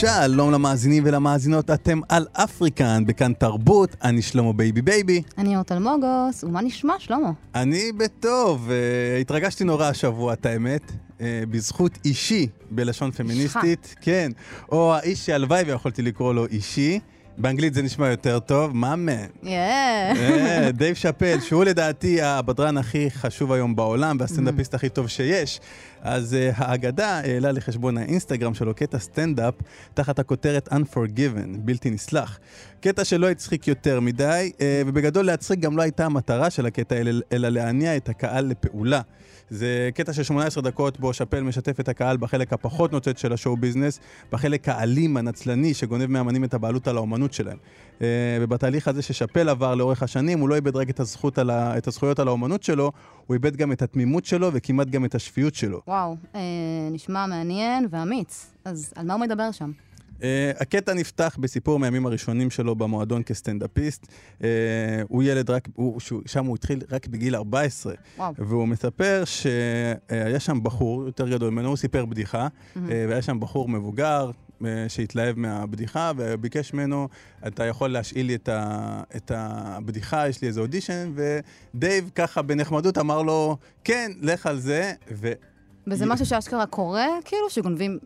שלום למאזינים ולמאזינות, אתם על אפריקן, בכאן תרבות, אני שלמה בייבי בייבי. אני אורטל מוגוס, ומה נשמע, שלמה? אני בטוב, אה, התרגשתי נורא השבוע, את האמת, אה, בזכות אישי, בלשון פמיניסטית, כן, או האיש שהלוואי ויכולתי לקרוא לו אישי. באנגלית זה נשמע יותר טוב, my man. אה, דייב שאפל, שהוא לדעתי הבדרן הכי חשוב היום בעולם והסטנדאפיסט הכי טוב שיש. אז אה, האגדה העלה לחשבון האינסטגרם שלו קטע סטנדאפ תחת הכותרת Unforgiven, בלתי נסלח. קטע שלא הצחיק יותר מדי, אה, ובגדול להצחיק גם לא הייתה המטרה של הקטע, אלא, להניע את הקהל לפעולה. זה קטע של 18 דקות בו שאפל משתף את הקהל בחלק הפחות נוצץ של ה show business, בחלק האלים, הנצלני, שגונב מאמנים את הבעלות על האומנות שלהם. אה, ובתהליך הזה ששאפל עבר לאורך השנים, הוא לא איבד רק את, הזכות על ה, את הזכויות על האומנות שלו, הוא איבד גם את התמימות שלו וכמעט גם את השפיות שלו. וואו, אה, נשמע מעניין ואמיץ. אז על מה הוא מדבר שם? Uh, הקטע נפתח בסיפור מהימים הראשונים שלו במועדון כסטנדאפיסט. Uh, הוא ילד רק, הוא, שהוא, שם הוא התחיל רק בגיל 14. וואו. והוא מספר שהיה שם בחור יותר גדול ממנו, הוא סיפר בדיחה, mm-hmm. והיה שם בחור מבוגר. uh, שהתלהב מהבדיחה וביקש ממנו, אתה יכול להשאיל לי את, ה, את הבדיחה, יש לי איזה אודישן, ודייב ככה בנחמדות אמר לו, כן, לך על זה, ו... וזה משהו שאשכרה קורה, כאילו, שגונבים,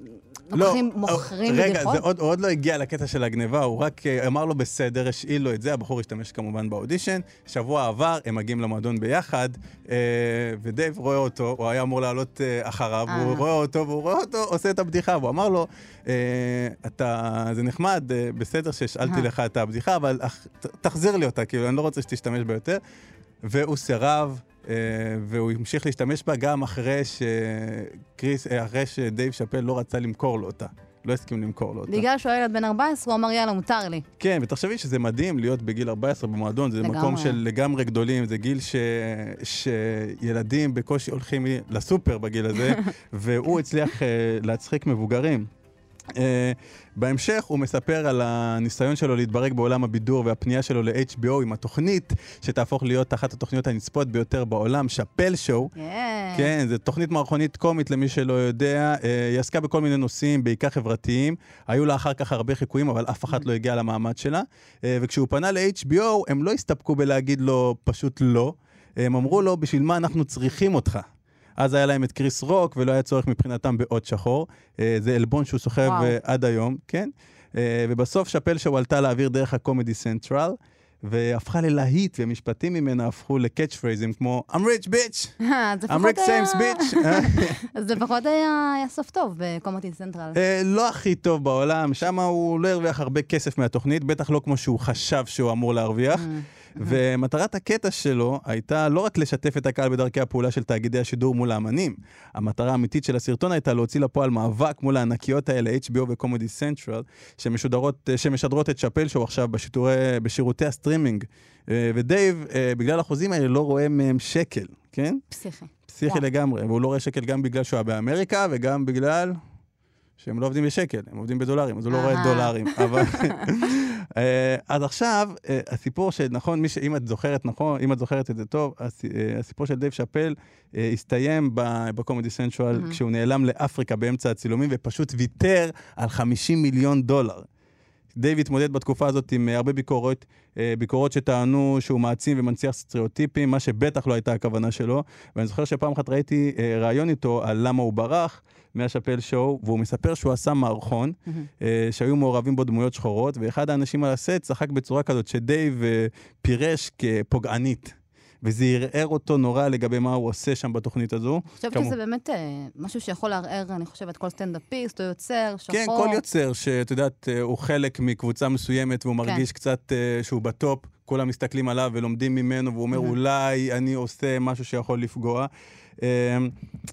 לוקחים, מוכרים רגע, בדיחות? זה עוד, הוא עוד לא הגיע לקטע של הגניבה, הוא רק אה, אמר לו בסדר, השאיל לו את זה, הבחור השתמש כמובן באודישן, שבוע עבר, הם מגיעים למועדון ביחד, אה, ודייב רואה אותו, הוא היה אמור לעלות אה, אחריו, אה. הוא רואה אותו, והוא רואה אותו, עושה את הבדיחה, והוא אמר לו, אה, אתה, זה נחמד, אה, בסדר שהשאלתי אה. לך את הבדיחה, אבל אח, ת, תחזיר לי אותה, כאילו, אני לא רוצה שתשתמש בה יותר. והוא סירב, והוא המשיך להשתמש בה גם אחרי שקריס, אה, אחרי שדייב שאפל לא רצה למכור לו אותה. לא הסכים למכור לו אותה. בגלל שהוא ילד בן 14, הוא אמר, יאללה, מותר לי. כן, ותחשבי שזה מדהים להיות בגיל 14 במועדון, זה לגמרי. מקום של לגמרי גדולים, זה גיל ש... שילדים בקושי הולכים לסופר בגיל הזה, והוא הצליח uh, להצחיק מבוגרים. Uh, בהמשך הוא מספר על הניסיון שלו להתברג בעולם הבידור והפנייה שלו ל-HBO עם התוכנית שתהפוך להיות אחת התוכניות הנצפות ביותר בעולם, שאפל שואו. כן. כן, זו תוכנית מערכונית קומית למי שלא יודע. אה, היא עסקה בכל מיני נושאים, בעיקר חברתיים. היו לה אחר כך הרבה חיקויים, אבל אף אחת לא הגיעה למעמד שלה. אה, וכשהוא פנה ל-HBO, הם לא הסתפקו בלהגיד לו פשוט לא. הם אמרו לו, בשביל מה אנחנו צריכים אותך? אז היה להם את קריס רוק, ולא היה צורך מבחינתם בעוד שחור. אה, זה עלבון שהוא סוחב. אה, עד היום, כן? אה, ובסוף שאפל שואו עלתה לאוויר דרך הקומדי סנטרל. והפכה ללהיט, ומשפטים ממנה הפכו ל catch phrase ים כמו I'm rich bitch, I'm rich היה... James bitch. אז לפחות היה סוף טוב בקומדי סנטרל. לא הכי טוב בעולם, שם הוא לא הרוויח הרבה כסף מהתוכנית, בטח לא כמו שהוא חשב שהוא אמור להרוויח. ומטרת הקטע שלו הייתה לא רק לשתף את הקהל בדרכי הפעולה של תאגידי השידור מול האמנים, המטרה האמיתית של הסרטון הייתה להוציא לפועל מאבק מול הענקיות האלה, HBO וקומדי סנטרל, אה, שמשדרות את שאפל שואו עכשיו בשידורי, בשירותי הסטרימינג. אה, ודייב, אה, בגלל החוזים האלה, לא רואה מהם שקל, כן? פסיכי. פסיכי וואו. לגמרי, והוא לא רואה שקל גם בגלל שהוא היה באמריקה וגם בגלל שהם לא עובדים בשקל, הם עובדים בדולרים, אז הוא לא רואה אהה. דולרים. אבל... אה, אז עכשיו, אה, הסיפור שנכון, מי ש... אם את זוכרת נכון, אם את זוכרת את זה טוב, אה, הסיפור של דייב שאפל הסתיים בקומדי סנטרל מהמם. כשהוא נעלם לאפריקה באמצע הצילומים ופשוט ויתר על 50 מיליון דולר. דייב התמודד בתקופה הזאת עם אה, הרבה ביקורות, אה, ביקורות שטענו שהוא מעצים ומנציח סטריאוטיפים, מה שבטח לא הייתה הכוונה שלו. ואני זוכר שפעם אחת ראיתי אה, ראיון איתו על למה הוא ברח מהשאפל שואו, והוא מספר שהוא עשה מערכון, שהיו מעורבים בו דמויות שחורות, ואחד האנשים על הסט צחק בצורה כזאת שדייב פירש כפוגענית. וזה ערער אותו נורא לגבי מה הוא עושה שם בתוכנית הזו. אני חושבת כמו- שזה באמת אה, משהו שיכול לערער, אני חושבת, כל סטנדאפיסט או יוצר, שחור. כן, כל יוצר שאת יודעת, אה, הוא חלק מקבוצה מסוימת כן. והוא מרגיש קצת אה, שהוא בטופ, כולם מסתכלים עליו ולומדים ממנו, והוא אומר. אולי אני עושה משהו שיכול לפגוע. אה,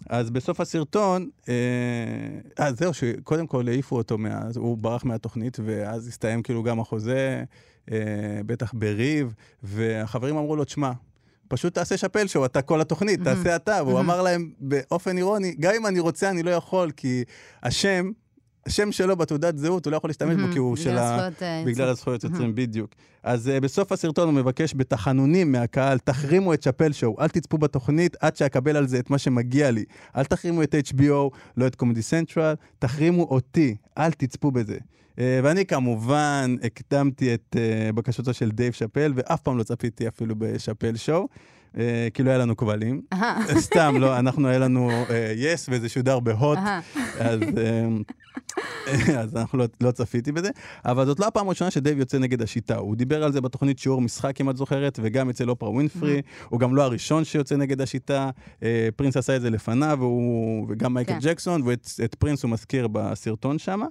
אז בסוף הסרטון, אה, זהו, שקודם כל העיפו אותו, מה, הוא ברח מהתוכנית, ואז הסתיים כאילו גם החוזה, בטח בריב, והחברים אמרו לו, תשמע, פשוט תעשה שאפל שואו, אתה כל התוכנית. תעשה אתה. והוא. אמר להם באופן אירוני, גם אם אני רוצה, אני לא יכול, כי השם השם שלו בתעודת זהות, הוא לא יכול להשתמש בו כי הוא של ה... אה, בגלל הזכויות יוצרים, בדיוק. אז אה, בסוף הסרטון הוא מבקש בתחנונים מהקהל, תחרימו את שאפל שואו, אל תצפו בתוכנית עד שאקבל על זה את מה שמגיע לי. אל תחרימו את HBO, לא את קומדי סנטרל, תחרימו אותי, אל תצפו בזה. אה, ואני כמובן הקדמתי את בקשתו של דייב שאפל, ואף פעם לא צפיתי אפילו ב- Chappelle's Show. Uh, כי לא היה לנו כבלים. סתם, לא, אנחנו, היה לנו יס, yes, וזה שודר בהוט. אז... Uh, אז אנחנו לא, לא צפיתי בזה, אבל זאת לא הפעם הראשונה שדייב יוצא נגד השיטה. הוא דיבר על זה בתוכנית שיעור משחק, אם את זוכרת, וגם אצל אופרה ווינפרי. Mm-hmm. הוא גם לא הראשון שיוצא נגד השיטה. אה, פרינס עשה את זה לפניו, והוא, וגם מייקל כן. ג'קסון, ואת פרינס הוא מזכיר בסרטון שם.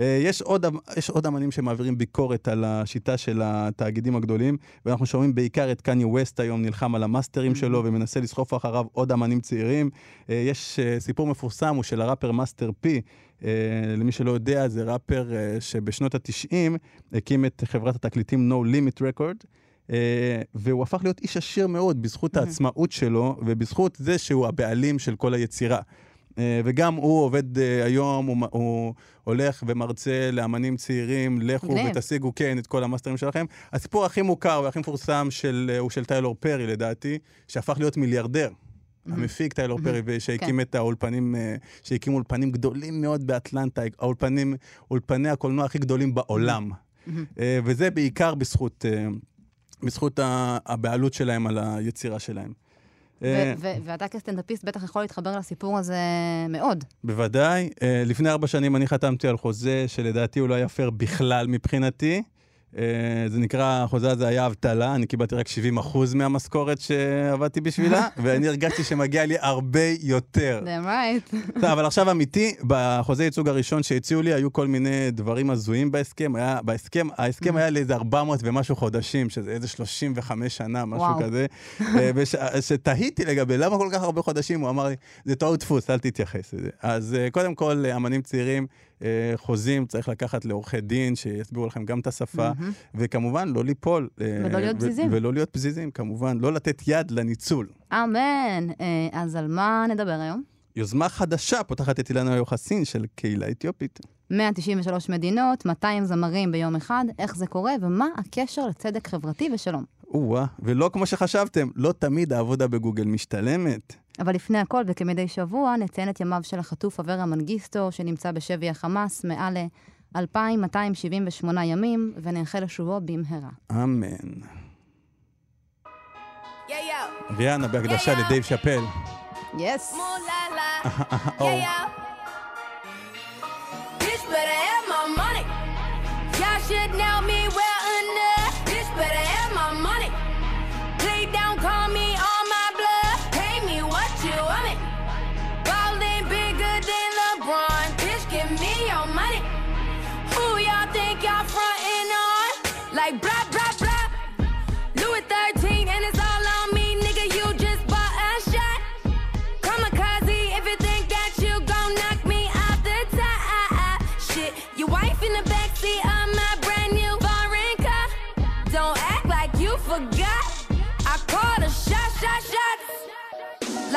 אה, יש, עוד, יש עוד אמנים שמעבירים ביקורת על השיטה של התאגידים הגדולים, ואנחנו שומעים בעיקר את קניה ווסט היום נלחם על ה masters mm-hmm. שלו ומנסה לסחוף אחריו עוד אמנים צעירים. אה, יש אה, סיפור מפורסם, הוא של הראפר מאסטר פי. Uh, למי שלא יודע, זה ראפר שבשנות ה-90 הקים את חברת התקליטים No Limit Record, uh, והוא הפך להיות איש עשיר מאוד בזכות mm-hmm. העצמאות שלו ובזכות זה שהוא הבעלים של כל היצירה. Uh, וגם הוא עובד uh, היום, הוא, הוא הולך ומרצה לאמנים צעירים, לכו גניב. ותשיגו כן את כל המאסטרים שלכם. הסיפור הכי מוכר והכי מפורסם של, uh, הוא של טיילור פרי, לדעתי, שהפך להיות מיליארדר. המפיק טיילור פרי, שהקים כן. את האולפנים, אה, שהקים אולפנים גדולים מאוד באטלנטה, האולפנים, אולפני הקולנוע הכי גדולים בעולם. אה, וזה בעיקר בזכות, אה, בזכות הבעלות שלהם על היצירה שלהם. ואתה כסטנדאפיסט בטח יכול להתחבר לסיפור הזה מאוד. בוודאי. לפני ארבע שנים אני חתמתי על חוזה שלדעתי הוא לא היה פייר בכלל מבחינתי. אה, זה נקרא, החוזה הזה היה אבטלה, אני קיבלתי רק 70 אחוז מהמשכורת שעבדתי בשבילה, ואני הרגשתי שמגיע לי הרבה יותר. Damn right. טוב, אבל עכשיו אמיתי, בחוזה ייצוג הראשון שהציעו לי, היו כל מיני דברים הזויים בהסכם. היה, בהסכם, ההסכם היה לאיזה 400 ומשהו חודשים, שזה איזה 35 שנה, משהו וואו. כזה. ושתהיתי לגבי למה כל כך הרבה חודשים, הוא אמר לי, זה טעות דפוס, אל תתייחס לזה. אז אה, קודם כל, אמנים צעירים, חוזים צריך לקחת לעורכי דין שיסבירו לכם גם את השפה, mm-hmm. וכמובן לא ליפול. אה, ולא להיות פזיזים. ולא להיות פזיזים, כמובן, לא לתת יד לניצול. אמן. אה, אז על מה נדבר היום? יוזמה חדשה פותחת את אילנה יוחסין של קהילה אתיופית. 193 מדינות, 200 זמרים ביום אחד, איך זה קורה ומה הקשר לצדק חברתי ושלום. או-אה, ולא כמו שחשבתם, לא תמיד העבודה בגוגל משתלמת. אבל לפני הכל, וכמדי שבוע, נציין את ימיו של החטוף אברה מנגיסטו, שנמצא בשבי החמאס מעל 2,278 ימים, ונאחל לשובו במהרה. אמן. ריאנה בהקדשה לדייב שאפל. יס. should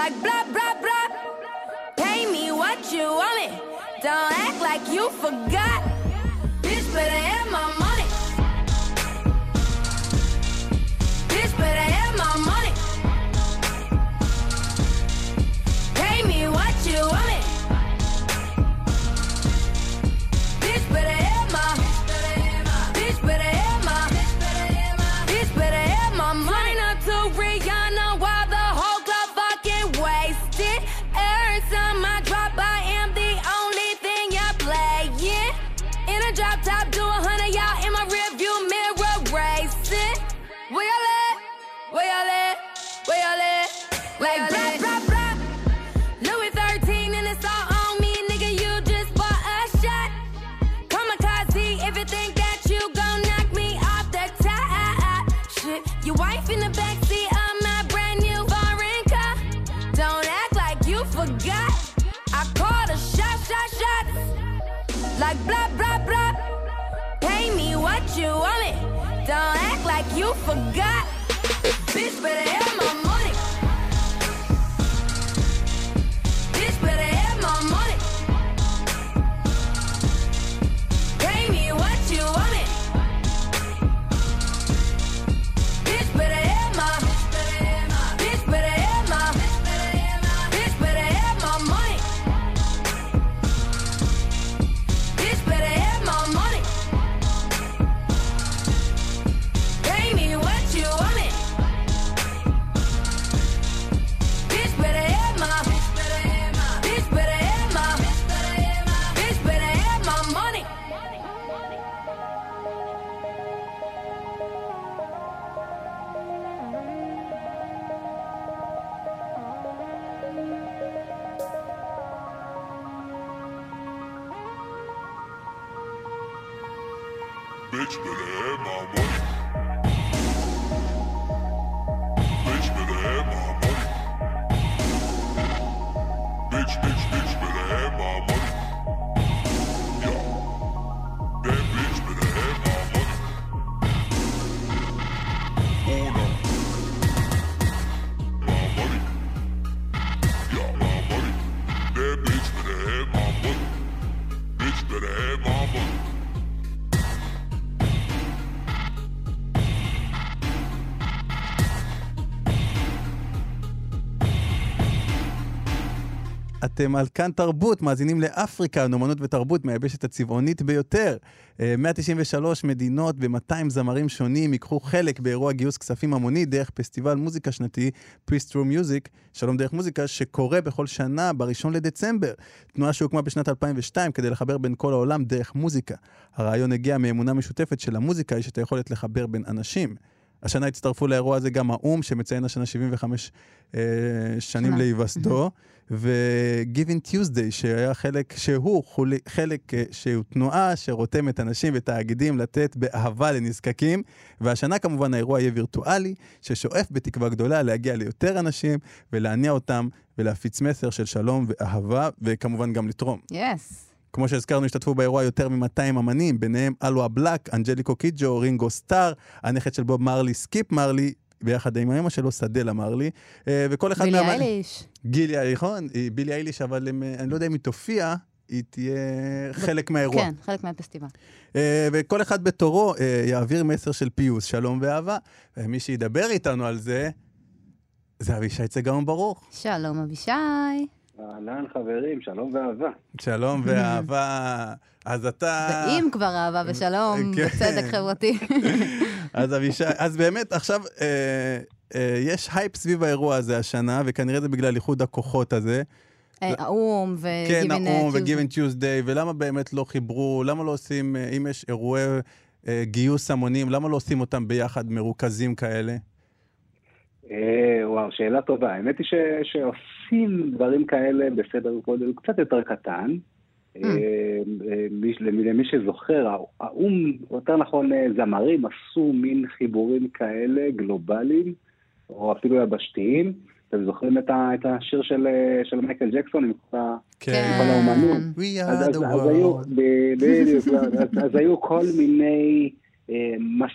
Like blah, blah, blah. Pay me what you want me. Don't act like you forgot. Bitch, better bitch better have my money. אתם על כאן תרבות, מאזינים לאפריקה, אומנות ותרבות מהיבשת הצבעונית ביותר. אה, 193 מדינות ו-200 זמרים שונים ייקחו חלק באירוע גיוס כספים המוני דרך פסטיבל מוזיקה שנתי, פריסטרו מיוזיק, שלום דרך מוזיקה, שקורה בכל שנה ב-1 לדצמבר. תנועה שהוקמה בשנת 2002 כדי לחבר בין כל העולם דרך מוזיקה. הרעיון הגיע מאמונה משותפת של המוזיקה, יש את היכולת לחבר בין אנשים. השנה הצטרפו לאירוע הזה גם האו"ם, שמציין השנה 75 אה, שנים. להיווסדו, ו-Giving Tuesday, שהיה חלק, שהוא חולי, חלק אה, שהוא תנועה שרותמת אנשים ותאגידים לתת באהבה לנזקקים, והשנה כמובן האירוע יהיה וירטואלי, ששואף בתקווה גדולה להגיע ליותר אנשים ולהניע אותם ולהפיץ מסר של שלום ואהבה, וכמובן גם לתרום. יס. כמו שהזכרנו, השתתפו באירוע יותר מ-200 אמנים, ביניהם אלווה בלק, אנג'ליקו קיג'ו, רינגו סטאר, הנכד של בוב מרלי, סקיפ מרלי, ביחד עם האמא שלו, סדלה מרלי, אה, וכל אחד... בילי אייליש. גילי, נכון, היא בילי אייליש, אבל הם, אה, אני לא יודע אם היא תופיע, היא תהיה חלק מהאירוע. כן, חלק מהפסטיבל. אה, וכל אחד בתורו יעביר מסר של פיוס, שלום ואהבה. ומי שידבר איתנו על זה, זה אבישי צגאון ברוך. שלום אבישי. אהלן חברים, שלום ואהבה. שלום ואהבה. אז אתה... ואם כבר אהבה ושלום, כן. וצדק חברתי. אז אבישי, אז באמת עכשיו אה, אה, יש הייפ סביב האירוע הזה השנה, וכנראה זה בגלל איחוד הכוחות הזה. אה, האו"ם כן, וגיבין... האו"ם וגיבן טיוזדיי, ולמה באמת לא חיברו, למה לא עושים, אה, אם יש אירועי אה, גיוס המונים, למה לא עושים אותם ביחד, מרוכזים כאלה? אה, וואו, שאלה טובה. האמת היא ש, שעושים דברים כאלה בסדר גודל קצת יותר קטן. אה, אה, מי- למי, למי שזוכר, הא- האו"ם, או יותר נכון אה, זמרים, עשו מין חיבורים כאלה גלובליים, או אפילו יבשתיים. אתם זוכרים את, ה, את השיר של, אה, של מייקל ג'קסון עם כל. כן. כל האומנות. אז, אז, the אז היו, בדיוק, אז, אז היו כל מיני אה, מס,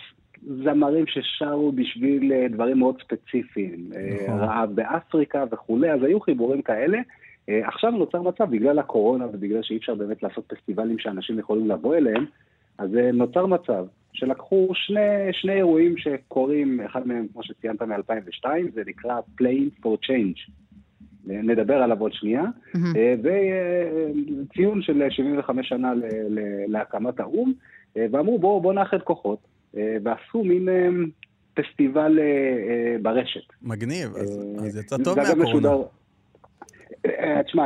זמרים ששרו בשביל אה, דברים מאוד ספציפיים, אה, נכון. רעב באפריקה וכולי, אז היו חיבורים כאלה. אה, עכשיו נוצר מצב, בגלל הקורונה ובגלל שאי אפשר באמת לעשות פסטיבלים שאנשים יכולים לבוא אליהם, אז נוצר מצב שלקחו שני, שני אירועים שקורים, אחד מהם, כמו שציינת, מ-2002, זה נקרא Playing for Change. נדבר עליו עוד שנייה. אה, וציון של 75 שנה להקמת האו"ם, ואמרו בואו בוא נאחד כוחות, ועשו מין אה, פסטיבל אה, אה, ברשת. מגניב, אז אה, אז יצא זה טוב גם מהקורונה. משודר- אה, תשמע,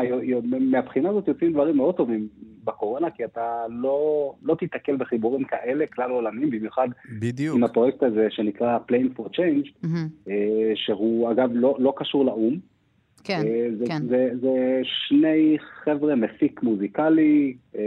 מהבחינה הזאת יוצאים דברים מאוד טובים בקורונה, כי אתה לא, לא תיתקל בחיבורים כאלה כלל עולמיים, במיוחד בדיוק. עם הפרויקט הזה שנקרא Playing for Change. אה, שהוא אגב לא, לא קשור לאו"ם, כן, אה, זה, כן. זה, זה שני חבר'ה, מפיק מוזיקלי אה,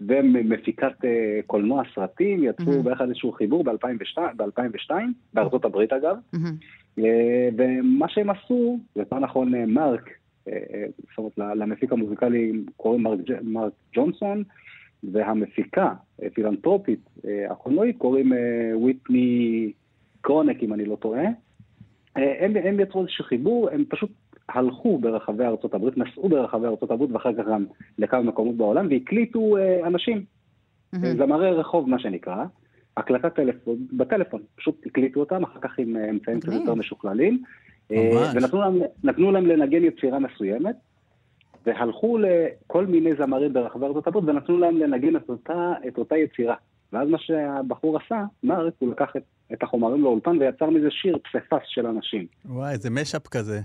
ומפיקת אה, קולנוע סרטים, יצאו מהמם. ביחד איזשהו חיבור ב-2002, ב-2002, בארצות הברית אגב, מהמם. אה, ומה שהם עשו, יותר נכון אה, מרק, זאת אומרת למפיק המוזיקלי קוראים מרק, מרק ג'ונסון, והמפיקה, פילנטרופית, הקולנועית, קוראים אה, ויטני קרונק, אם אני לא טועה. הם, הם יצרו איזשהו חיבור, הם פשוט הלכו ברחבי ארצות הברית, נסעו ברחבי ארצות הברית ואחר כך גם לכמה מקומות בעולם, והקליטו אה, אנשים, מהמם. זמרי רחוב מה שנקרא, הקלטת טלפון, בטלפון, פשוט הקליטו אותם, אחר כך עם אה, אמצעים קצת. יותר משוכללים, אה, ממש. ונתנו להם, נתנו להם לנגן יצירה מסוימת, והלכו לכל מיני זמרים ברחבי ארצות הברית ונתנו להם לנגן את אותה, את אותה יצירה. ואז מה שהבחור עשה, מרק, הוא לקח את, את החומרים לאולפן ויצר מזה שיר פסיפס של אנשים. וואי, זה משאפ כזה.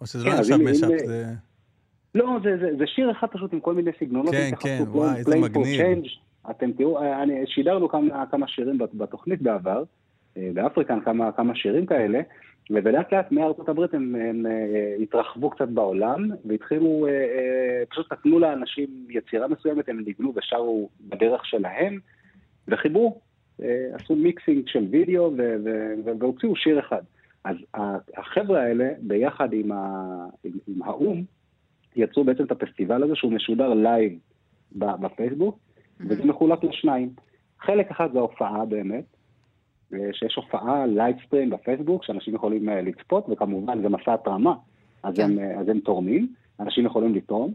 או שזה כן, לא נחשב משאפ, אם- זה... לא, זה, זה, זה שיר אחד פשוט עם כל מיני סגנונות. כן, כן, וואי, איזה מגניב. Change, אתם תראו, אני, שידרנו כמה, כמה שירים בת- בתוכנית בעבר, אה, ב African כמה, כמה שירים כאלה, ולאט לאט מארצות הברית הם, הם אה, התרחבו קצת בעולם, והתחילו, אה, פשוט נתנו לאנשים יצירה מסוימת, הם ניגנו ושרו בדרך שלהם, וחיברו. עשו mixing של וידאו והוציאו שיר אחד. אז החבר'ה האלה, ביחד עם, ה- עם, עם האו"ם, יצרו בעצם את הפסטיבל הזה שהוא משודר live בפייסבוק, וזה מחולק לשניים. חלק אחד זה ההופעה באמת, אה, שיש הופעה livestream בפייסבוק, שאנשים יכולים אה, לצפות, וכמובן זה מסע התרמה, אז, כן. הם, אה, אז הם תורמים, אנשים יכולים לתרום,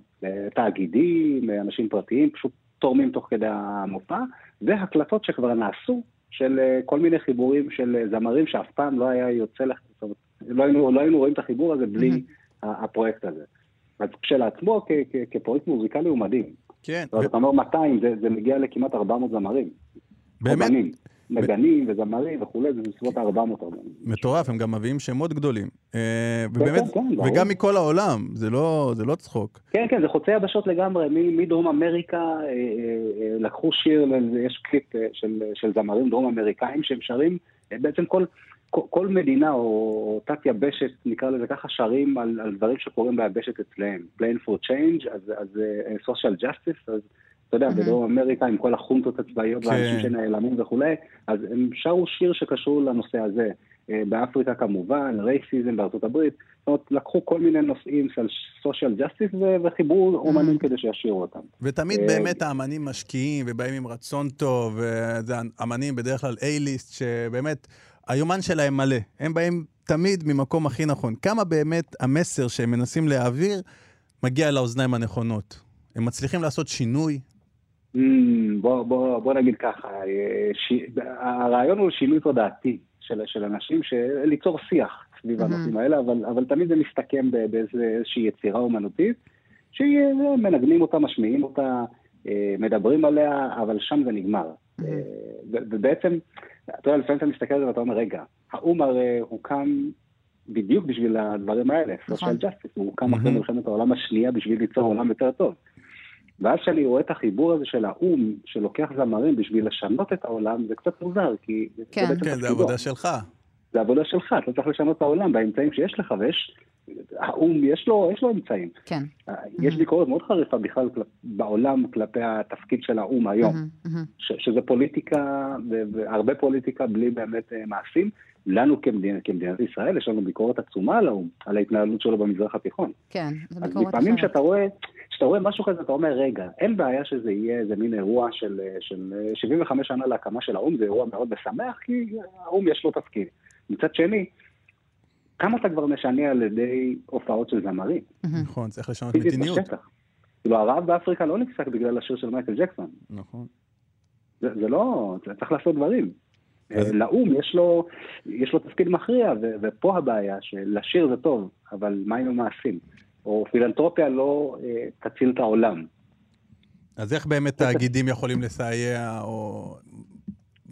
תאגידים, אנשים פרטיים, פשוט תורמים תוך כדי המופע, והקלטות שכבר נעשו של אה, כל מיני חיבורים של אה, זמרים שאף פעם לא היה יוצא לך, זאת אומרת, לא היינו, לא היינו רואים את החיבור הזה בלי ה- הפרויקט הזה. אז כשלעצמו, כ- כ- כפרויקט מוזיקלי הוא מדהים. כן, זאת אומרת, אתה אומר 200, זה, זה מגיע לכמעט 400 זמרים. באמת אומנים, נגנים וזמרים וכולי, זה בסביבות ה-400 אומנים. מטורף, הם גם מביאים שמות גדולים. אה, ובאמת, כן, ברור. וגם מכל העולם, זה לא זה לא צחוק. כן, כן, זה חוצה יבשות לגמרי, מדרום אמריקה אה, אה, לקחו שיר, יש קליפ של, זמרים דרום אמריקאים שהם שרים, בעצם כל, כל, מדינה או תת יבשת, נקרא לזה ככה, שרים על, על דברים שקורים ביבשת אצלהם. Playing for Change, אז, אז אה, Social Justice, אז אתה יודע, בדרום אמריקה עם כל החונטות הצבאיות כן. והאנשים שנעלמים וכולי, אז הם שרו שיר שקשור לנושא הזה. אה, באפריקה כמובן, racism בארצות הברית, זאת אומרת, לקחו כל מיני נושאים של social justice וחיברו אומנים כדי שישירו אותם. ותמיד אה, באמת האמנים משקיעים ובאים עם רצון טוב, וזה אמנים בדרך כלל A-ליסט, שבאמת היומן שלהם מלא. הם באים תמיד ממקום הכי נכון. כמה באמת המסר שהם מנסים להעביר מגיע לאוזניים הנכונות? הם מצליחים לעשות שינוי? Mm, בוא, בוא, בוא נגיד ככה, אה, ש... הרעיון הוא שינוי תודעתי של, של אנשים, של... ליצור שיח סביב. הנושאים האלה, אבל, אבל תמיד זה מסתכם באיזושהי יצירה אומנותית, שמנגנים אותה, משמיעים אותה, אה, מדברים עליה, אבל שם זה נגמר. אה, ובעצם, אתה יודע, לפעמים אתה מסתכל על זה ואתה אומר, רגע, האו"ם הרי הוקם בדיוק בשביל הדברים האלה, נכון. social justice, הוא הוקם אחרי. מלחמת העולם השנייה בשביל ליצור עולם יותר טוב. ואז כשאני רואה את החיבור הזה של האו"ם, שלוקח זמרים בשביל לשנות את העולם, זה קצת מוזר, כי כן. זה בעצם כן, זה. עבודה שלך. זה עבודה שלך, אתה צריך לשנות את העולם באמצעים שיש לך, ויש, האו"ם יש לו, יש לו אמצעים. כן. יש ביקורת מאוד חריפה בכלל כל- בעולם כלפי התפקיד של האו"ם היום, מהמם. ש- שזה פוליטיקה, והרבה פוליטיקה בלי באמת אה, מעשים. לנו כמדינה, כמדינת ישראל יש לנו ביקורת עצומה על האו"ם, על ההתנהלות שלו במזרח התיכון. כן, זו אז ביקורת לפעמים אחרת. כשאתה רואה, כשאתה רואה משהו כזה, אתה אומר, רגע, אין בעיה שזה יהיה איזה מין אירוע של, של 75 שנה להקמה של האו"ם, זה אירוע מאוד משמח, כי האו"ם יש לו תפקיד. מצד שני, כמה אתה כבר משנה על ידי הופעות של זמרים? נכון, צריך לשנות מדיניות. כאילו, הרעב באפריקה לא נפסק בגלל השיר של מייקל ג'קסון. נכון. זה, זה לא, זה צריך לעשות דברים. אז- אה, לאו"ם יש לו, יש לו תפקיד מכריע, ו- ופה הבעיה, שלשיר זה טוב, אבל מה עם המעשים? או פילנטרופיה לא אה, תציל את העולם. אז איך באמת תאגידים יכולים לסייע, או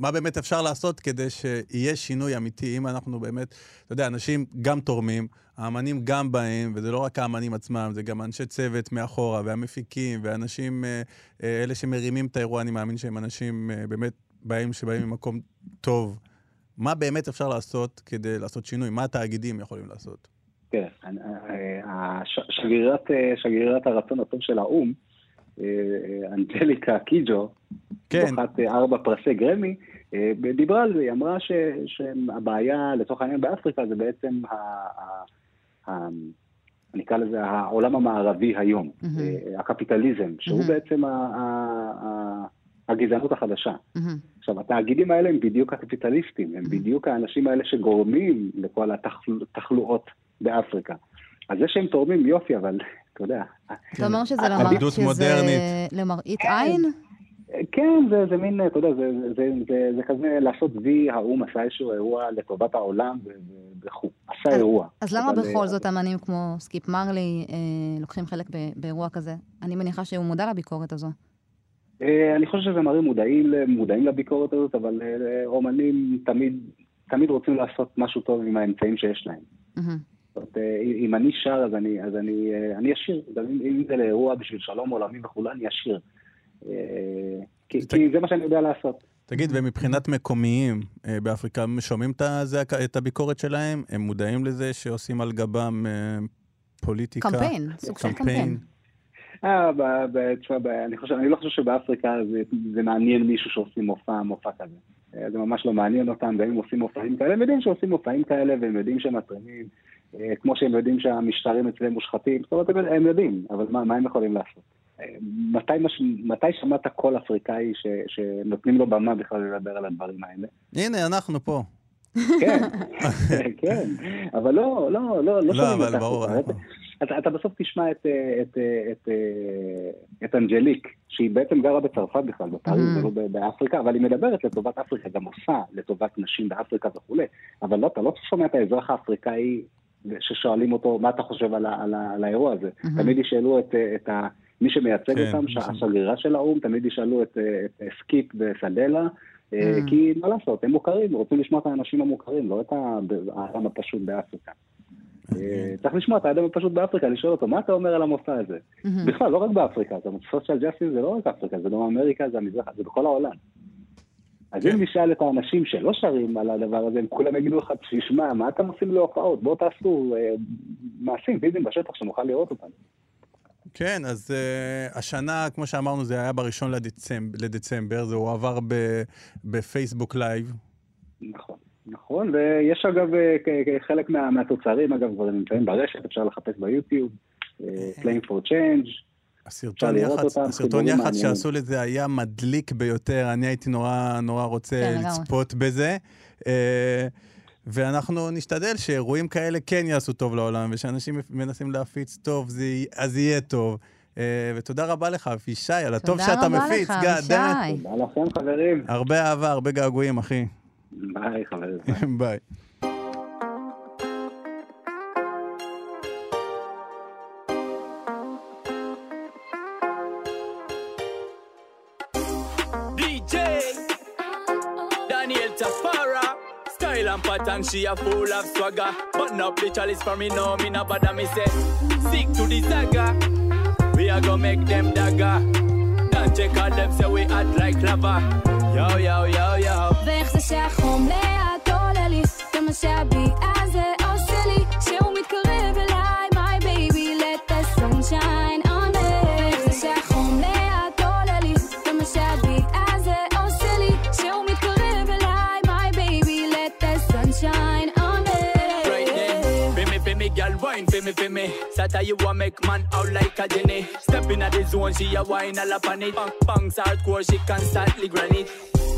מה באמת אפשר לעשות כדי שיהיה שינוי אמיתי, אם אנחנו באמת, אתה יודע, אנשים גם תורמים, האמנים גם באים, וזה לא רק האמנים עצמם, זה גם אנשי צוות מאחורה, והמפיקים, ואנשים, אה, אה, אלה שמרימים את האירוע, אני מאמין שהם אנשים אה, באמת באים, שבאים ממקום טוב. מה באמת אפשר לעשות כדי לעשות שינוי? מה התאגידים יכולים לעשות? כן, אני- אה, הש- שגרירת, הרצון הטוב של האו"ם, אנג'ליקה קיג'ו, כן. זוכת אה, ארבע פרסי גרמי, אה, דיברה על זה, היא אמרה ש- שהבעיה לצורך העניין באפריקה זה בעצם ה... ה- ה- נקרא לזה העולם המערבי היום, מהמם. אה, הקפיטליזם, שהוא מהמם. בעצם ה- ה- ה- הגזענות החדשה. מהמם. עכשיו, התאגידים האלה הם בדיוק הקפיטליסטים, הם בדיוק האנשים האלה שגורמים לכל התחלואות באפריקה. אז זה שהם תורמים יופי, אבל אתה יודע, אתה אומר שזה מודרנית. למראית עין? כן, זה, זה מין, אתה יודע, זה, זה, זה, זה, זה כזה לעשות וי, האו"ם עשה איזשהו אירוע לטובת העולם וכו', עשה אירוע. אז למה בכל אה, זאת אמנים כמו סקיפ מרלי אה, לוקחים חלק ב- באירוע כזה? אני מניחה שהוא מודע לביקורת הזו. אה, אני חושב שזמרים מודעים, מודעים לביקורת הזאת, אבל אה, אומנים תמיד, תמיד רוצים לעשות משהו טוב עם האמצעים שיש להם. זאת אומרת, אה, אם אני שר, אז אני, אז אני, אה, אני אשיר. גם אם, אם זה לאירוע בשביל שלום עולמי וכולי, אני אשיר. אה, כי, כי זה מה שאני יודע לעשות. תגיד, ומבחינת מקומיים באפריקה, הם שומעים את, הזעק- את הביקורת שלהם? הם מודעים לזה שעושים על גבם פוליטיקה? קמפיין, סוג של קמפיין. אה, תשמע, אני, חושב, אני לא חושב שבאפריקה זה, זה מעניין מישהו שעושים מופע, מופע כזה. זה ממש לא מעניין אותם, והם עושים מופעים כאלה, הם יודעים שעושים מופעים כאלה, והם יודעים שהם מתרימים, כמו שהם יודעים שהמשטרים אצלם מושחתים, זאת אומרת, הם- יודעים, אבל מה, מה הם יכולים לעשות? אה, מתי, מש... מתי שמעת קול אפריקאי ש... שנותנים לו במה בכלל לדבר על הדברים האלה? הנה, אנחנו פה. כן, כן, אבל לא, לא, לא, לא שומעים אבל את ברור, אתה, אתה בסוף תשמע את, אה, את, אה, את, אה, את אנג'ליק, שהיא בעצם גרה בצרפת בכלל, בפריז, Mhm. ולא באפריקה, אבל היא מדברת לטובת אפריקה, גם עושה לטובת נשים באפריקה וכולי, אבל לא, אתה לא שומע את האזרח האפריקאי ששואלים אותו, מה אתה חושב על, ה, על, ה, על האירוע הזה? Mhm. תמיד ישאלו את, את ה... מי שמייצג כן, אותם, ש- השגרירה של האו"ם, תמיד ישאלו את, את סקיפ וסדלה, אה, Mm. כי מה לעשות, הם מוכרים, רוצים לשמוע את האנשים המוכרים, לא את האדם הפשוט באפריקה. אה, צריך לשמוע את האדם הפשוט באפריקה, לשאול אותו, מה אתה אומר על המופע הזה? בכלל, לא רק באפריקה, זה social justice זה לא רק אפריקה, זה דרום אמריקה, זה המזרח, זה בכל העולם. אז אם נשאל את האנשים שלא שרים על הדבר הזה, הם כולם יגידו לך, תשמע, מה אתם עושים להופעות? בואו תעשו אה, מעשים פיזיים בשטח שנוכל לראות אותם. כן, אז uh, השנה, כמו שאמרנו, זה היה בראשון לדצמבר, לדצמבר זה הועבר ב- בפייסבוק Live. נכון, נכון, ויש אגב, אה, חלק מה, מהתוצרים, אגב, כבר נמצאים ברשת, אפשר לחפש ביוטיוב, אה, Playing for Change, הסרטון יח"צ, אותם, הסרטון יח"צ. שעשו לזה היה מדליק ביותר, אני הייתי נורא נורא רוצה כן, לגמרי. לצפות בזה. אה, ואנחנו נשתדל שאירועים כאלה כן יעשו טוב לעולם, ושאנשים מנסים להפיץ טוב, זה, אז יהיה טוב. אה, ותודה רבה לך, אבישי, על הטוב תודה שאתה רבה מפיץ. לך, God damn it. אבישי. תודה לכם חברים, הרבה אהבה, הרבה געגועים, אחי. ביי חברים. ביי. Style and pattern, she a full of swagger Button up the chalice for me, no, me no bother me say Stick to the saga We a go make them dagger Don't check on them, say we act like lava Yo, yo, yo, yo ואיך זה שהחום לאט עולה לי כמה שהביט הזה Sata you a make man out like a genie. Step in at the zone, she a wine all up on it. Bang, bangs hardcore, she constantly grind it.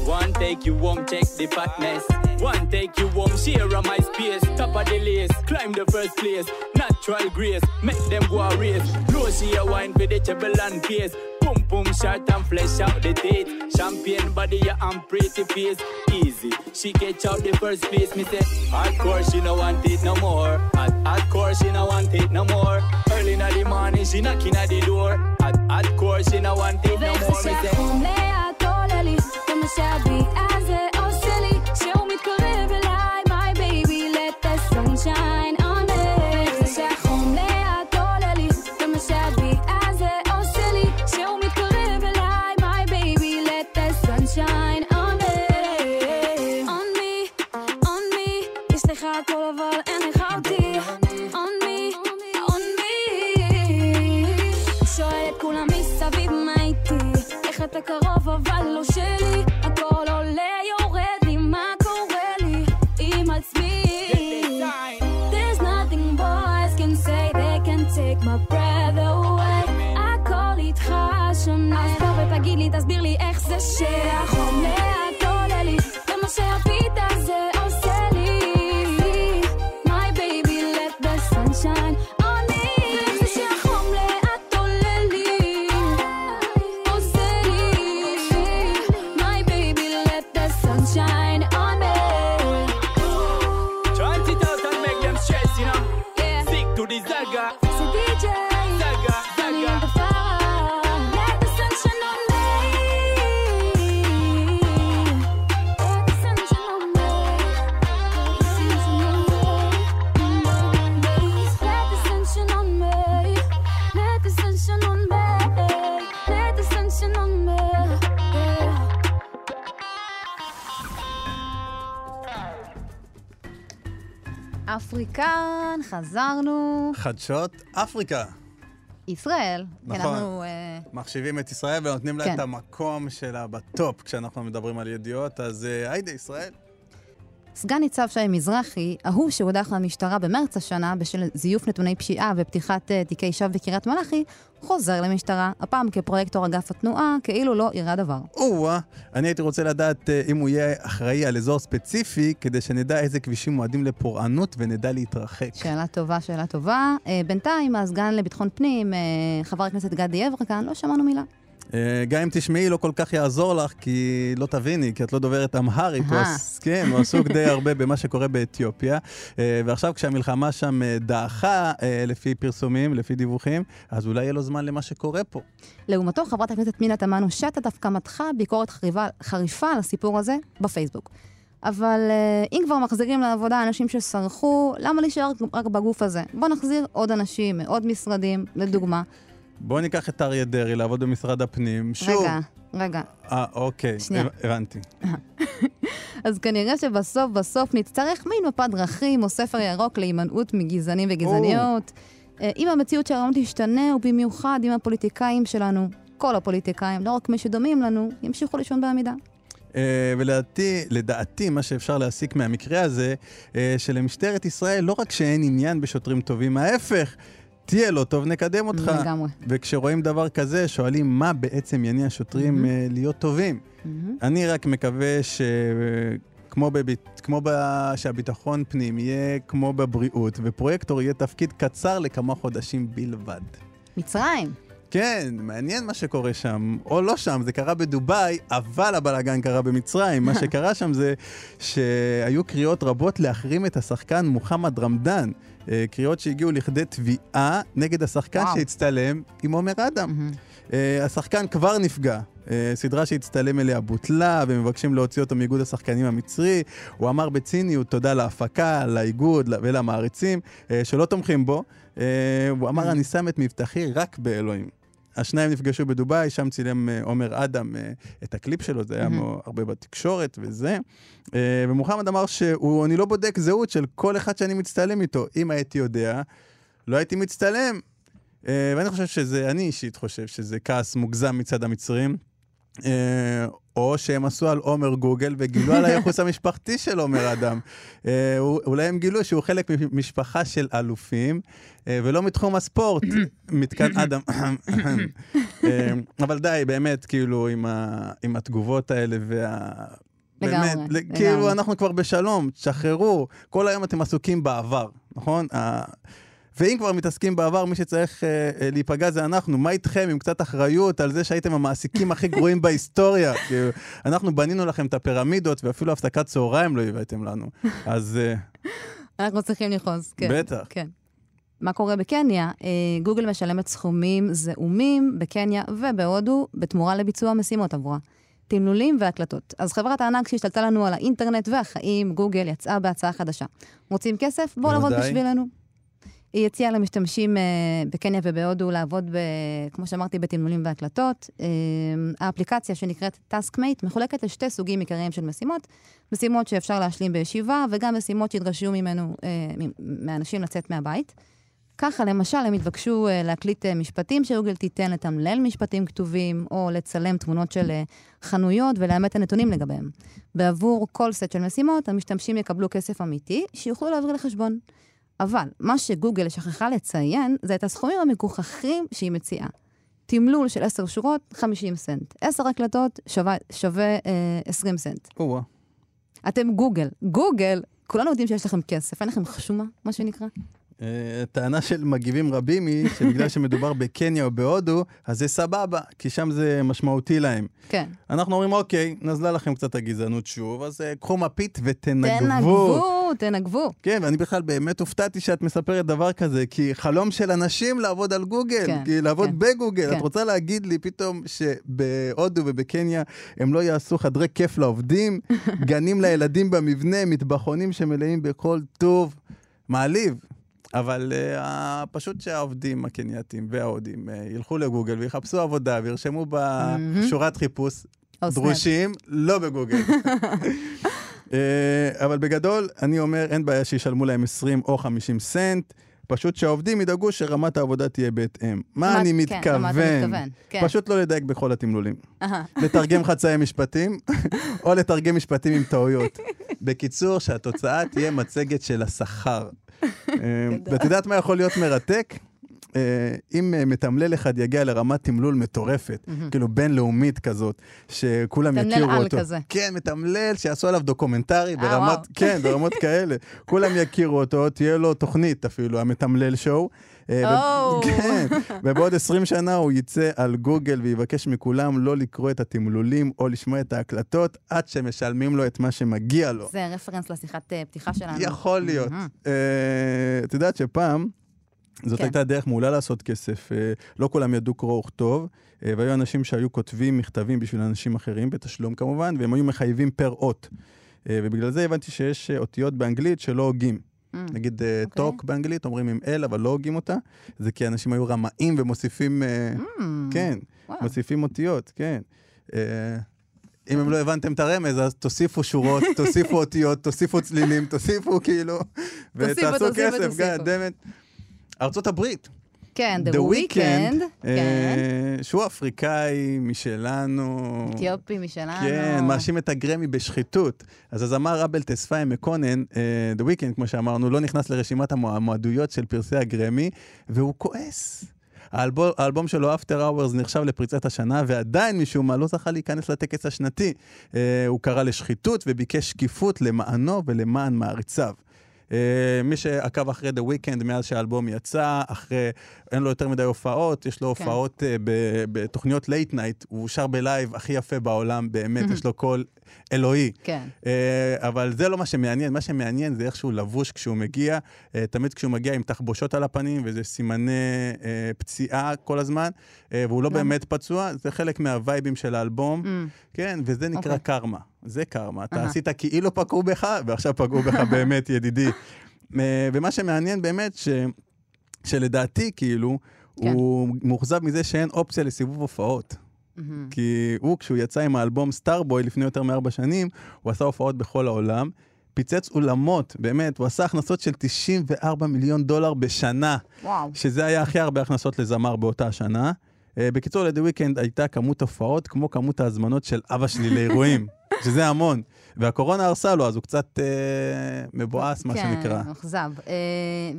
One take you home, check the fatness. One take you home, share my space. Top of the lace, climb the first place. Natural grace, make them go a race. Blow she a wine treble and pace boom shot and flesh out the teeth. Champion body yeah, and pretty face. Easy, she catch out the first place. Me say, of course she no want it no more. Of course she no want it no more. Early in the morning she knocking at the door. Of course she no want it no more. Me say, אפריקן, חזרנו. חדשות אפריקה. ישראל, כי נכון. אנחנו... אה, מחשיבים את ישראל ונותנים לה כן. את המקום שלה בטופ כשאנחנו מדברים על ידיעות, אז אה, היידה, ישראל. סגן ניצב שי מזרחי, ההוא שהודח למשטרה במרץ השנה בשל זיוף נתוני פשיעה ופתיחת אה, תיקי שווא בקריית מלאכי, חוזר למשטרה, הפעם כפרויקטור אגף התנועה, כאילו לא אירע דבר. או-אה, אני הייתי רוצה לדעת אה, אם הוא יהיה אחראי על אזור ספציפי, כדי שנדע איזה כבישים מועדים לפורענות ונדע להתרחק. שאלה טובה, שאלה טובה. אה, בינתיים, הסגן לביטחון פנים, חבר הכנסת גדי יברקן, לא שמענו מילה. אה, גם אם תשמעי, לא כל כך יעזור לך, כי לא תביני, כי את לא דוברת אמהרית. הוא. עס- כן, הוא עסוק די הרבה במה שקורה באתיופיה. אה, ועכשיו, כשהמלחמה שם אה, דעכה, לפי פרסומים, לפי דיווחים, אז אולי יהיה לו זמן למה שקורה פה. לעומתו, חברת הכנסת פנינה תמנו-שטה דווקא מתחה ביקורת חריבה, חריפה על הסיפור הזה בפייסבוק. אבל אם כבר מחזירים לעבודה אנשים שסרחו, למה להישאר רק בגוף הזה? בואו נחזיר עוד אנשים מעוד משרדים, לדוגמה. בואו ניקח את אריה דרעי לעבוד במשרד הפנים. שוב. רגע, רגע. אה, אוקיי, שנייה. הב- הבנתי. אז כנראה שבסוף בסוף נצטרך מין מפת דרכים או ספר ירוק להימנעות מגזענים וגזעניות. אה, אם המציאות של היום תשתנה, ובמיוחד אם הפוליטיקאים שלנו, כל הפוליטיקאים, לא רק מי שדומים לנו, ימשיכו לישון בעמידה. אה, ולדעתי, לדעתי, מה שאפשר להסיק מהמקרה הזה, אה, שלמשטרת ישראל לא רק שאין עניין בשוטרים טובים, ההפך, תהיה לא טוב, נקדם אותך. לגמרי. וכשרואים דבר כזה, שואלים מה בעצם יניע שוטרים אה, להיות טובים. מהמם. אני רק מקווה ש... כמו, בביט... כמו ב... שהביטחון פנים יהיה כמו בבריאות, ופרויקטור יהיה תפקיד קצר לכמה חודשים בלבד. מצרים. כן, מעניין מה שקורה שם, או לא שם, זה קרה בדובאי, אבל הבלאגן קרה במצרים. מה שקרה שם זה שהיו קריאות רבות להחרים את השחקן מוחמד רמדאן. אה, קריאות שהגיעו לכדי תביעה נגד השחקן וואו. שהצטלם עם עומר אדם. אה, השחקן כבר נפגע. אה, סדרה שהצטלם אליה בוטלה, ומבקשים להוציא אותו מאיגוד השחקנים המצרי. הוא אמר בציניות תודה להפקה, לאיגוד ולמעריצים, שלא תומכים בו. הוא אמר, אני שם את מבטחי רק באלוהים. השניים נפגשו בדובאי, שם צילם אה, עומר אדם אה, את הקליפ שלו, זה היה. מו- הרבה בתקשורת וזה. אה, ומוחמד אמר שהוא, אני לא בודק זהות של כל אחד שאני מצטלם איתו. אם הייתי יודע, לא הייתי מצטלם. ואני חושב שזה, אני אישית חושב שזה כעס מוגזם מצד המצרים. אה, או שהם עשו על עומר גוגל וגילו על הייחוס המשפחתי של עומר אדם. אה, אולי הם גילו שהוא חלק ממשפחה של אלופים, אה, ולא מתחום הספורט, מתקן אדם. אבל די, באמת, כאילו, עם, ה, עם התגובות האלה וה... לגמרי, באמת, ל- לגמרי. כאילו, אנחנו כבר בשלום, תשחררו. כל היום אתם עסוקים בעבר, נכון? ואם כבר מתעסקים בעבר, מי שצריך אה, אה, להיפגע זה אנחנו. מה איתכם עם קצת אחריות על זה שהייתם המעסיקים הכי גרועים בהיסטוריה? כאילו, אנחנו בנינו לכם את הפירמידות, ואפילו הפסקת צהריים לא הבאתם לנו. אז אה, אנחנו צריכים לכעוס, כן. בטח. כן. מה קורה בקניה? אה, גוגל משלמת סכומים זעומים בקניה ובהודו בתמורה לביצוע משימות עבורה. תמלולים והקלטות. אז חברת הענק שהשתלטה לנו על האינטרנט והחיים, גוגל, יצאה בהצעה חדשה. רוצים כסף? בואו לעבוד. בשבילנו. היא הציעה למשתמשים אה, בקניה ובהודו לעבוד, ב, כמו שאמרתי, בתמלולים והקלטות. אה, האפליקציה שנקראת TaskMate מחולקת לשתי סוגים עיקריים של משימות. משימות שאפשר להשלים בישיבה, וגם משימות שידרשו ממנו, אה, מאנשים לצאת מהבית. ככה, למשל, הם התבקשו להקליט משפטים שגוגל תיתן לתמלל משפטים כתובים, או לצלם תמונות של חנויות ולאמת את הנתונים לגביהם. בעבור כל סט של משימות, המשתמשים יקבלו כסף אמיתי, שיוכלו להעביר לחשבון. אבל מה שגוגל שכחה לציין, זה את הסכומים המגוחכים שהיא מציעה. תמלול של 10 שורות, 50 סנט. 10 הקלטות שווה, שווה אה, 20 סנט. או-אה. אתם גוגל. גוגל, כולנו יודעים שיש לכם כסף, אין לכם חשומה, מה שנקרא. אה, טענה של מגיבים רבים היא שבגלל שמדובר בקניה או בהודו, אז זה סבבה, כי שם זה משמעותי להם. כן. אנחנו אומרים, אוקיי, נזלה לכם קצת הגזענות שוב, אז אה, קחו מפית ותנגבו. תנגבו, תנגבו. כן, ואני בכלל באמת הופתעתי שאת מספרת דבר כזה, כי חלום של אנשים לעבוד על גוגל, כן, כי לעבוד כן, בגוגל. כן. את רוצה להגיד לי פתאום שבהודו ובקניה הם לא יעשו חדרי כיף לעובדים, גנים לילדים במבנה, מטבחונים שמלאים בכל טוב? מעליב. אבל uh, פשוט שהעובדים הקנייתים וההודים uh, ילכו לגוגל ויחפשו עבודה וירשמו בשורת חיפוש סנאפ. דרושים, לא בגוגל. אה, אבל בגדול, אני אומר, אין בעיה שישלמו להם 20 או 50 סנט. פשוט שהעובדים ידאגו שרמת העבודה תהיה בהתאם. מה אני כן, אתה מתכוון? כן. פשוט לא לדייק בכל התמלולים. לתרגם חצאי משפטים, או לתרגם משפטים עם טעויות. בקיצור, שהתוצאה תהיה מצגת של השכר. אה, ואת יודעת מה יכול להיות מרתק? אה, אם אה, מתמלל אחד יגיע לרמת תמלול מטורפת, כאילו בינלאומית כזאת, שכולם מתמלל יכירו על אותו. כזה. כן, מתמלל, שיעשו עליו דוקומנטרי ברמת. כן, ברמות כאלה. כולם יכירו אותו, תהיה לו תוכנית אפילו, המתמלל שואו. אה, או. כן, ובעוד 20 שנה הוא יצא על גוגל ויבקש מכולם לא לקרוא את התמלולים או לשמוע את ההקלטות עד שמשלמים לו את מה שמגיע לו. זה רפרנס לשיחת אה, פתיחה שלנו. יכול להיות. מהמם. אה, את יודעת שפעם, זאת כן. הייתה דרך מעולה לעשות כסף. לא כולם ידעו קרוא וכתוב, והיו אנשים שהיו כותבים מכתבים בשביל אנשים אחרים, בתשלום כמובן, והם היו מחייבים פר אות. ובגלל זה הבנתי שיש אותיות באנגלית שלא הוגים. Mm. נגיד אה, אוקיי. טוק באנגלית, אומרים עם אל, אבל לא הוגים אותה. זה כי אנשים היו רמאים ומוסיפים, אה, Mm. כן. מוסיפים אותיות, כן. אה, אם הם לא הבנתם את הרמז, אז תוסיפו שורות, תוסיפו אותיות, תוסיפו צלילים, תוסיפו כאילו, ותעשו כסף, דמת. ארצות הברית, כן, The The Weeknd, Weeknd, כן. אה, שהוא אפריקאי משלנו. אתיופי משלנו. כן, מאשים את הגרמי בשחיתות. אז הזמר ראבל טספאי מקונן, אה, The Weeknd, כמו שאמרנו, לא נכנס לרשימת המועמדויות של פרסי הגרמי, והוא כועס. האלבום, האלבום שלו, After Hours, נחשב לפריצת השנה, ועדיין משום מה לא זכה להיכנס לטקס השנתי. אה, הוא קרא לשחיתות וביקש שקיפות למענו ולמען מעריציו. אה, מי שעקב אחרי The Weeknd מאז שהאלבום יצא, אחרי, אין לו יותר מדי הופעות, יש לו כן. הופעות ב- בתוכניות late night, הוא שר ב live הכי יפה בעולם, באמת, יש לו קול אלוהי. כן. אה, אבל זה לא מה שמעניין, מה שמעניין זה איך שהוא לבוש כשהוא מגיע, תמיד כשהוא מגיע עם תחבושות על הפנים וזה סימני פציעה כל הזמן, והוא לא? באמת פצוע, זה חלק מהווייבים של האלבום. כן, וזה נקרא אוקיי. קרמה, זה קרמה. אתה. עשית כאילו פגעו בך, ועכשיו פגעו בך באמת, ידידי. אה, ומה שמעניין באמת, ש... שלדעתי, כאילו, כן. הוא מאוכזב מזה שאין אופציה לסיבוב הופעות. מהמם. כי הוא, כשהוא יצא עם האלבום סטארבוי לפני יותר מארבע שנים, הוא עשה הופעות בכל העולם, פיצץ אולמות, באמת, הוא עשה הכנסות של 94 מיליון דולר בשנה, וואו. שזה היה הכי הרבה הכנסות לזמר באותה שנה. Uh, בקיצור, ל The Weeknd הייתה כמות הופעות כמו כמות ההזמנות של אבא שלי לאירועים, שזה המון. והקורונה הרסה לו, אז הוא קצת uh, מבואס, מה שנקרא. כן, מאוכזב. אה,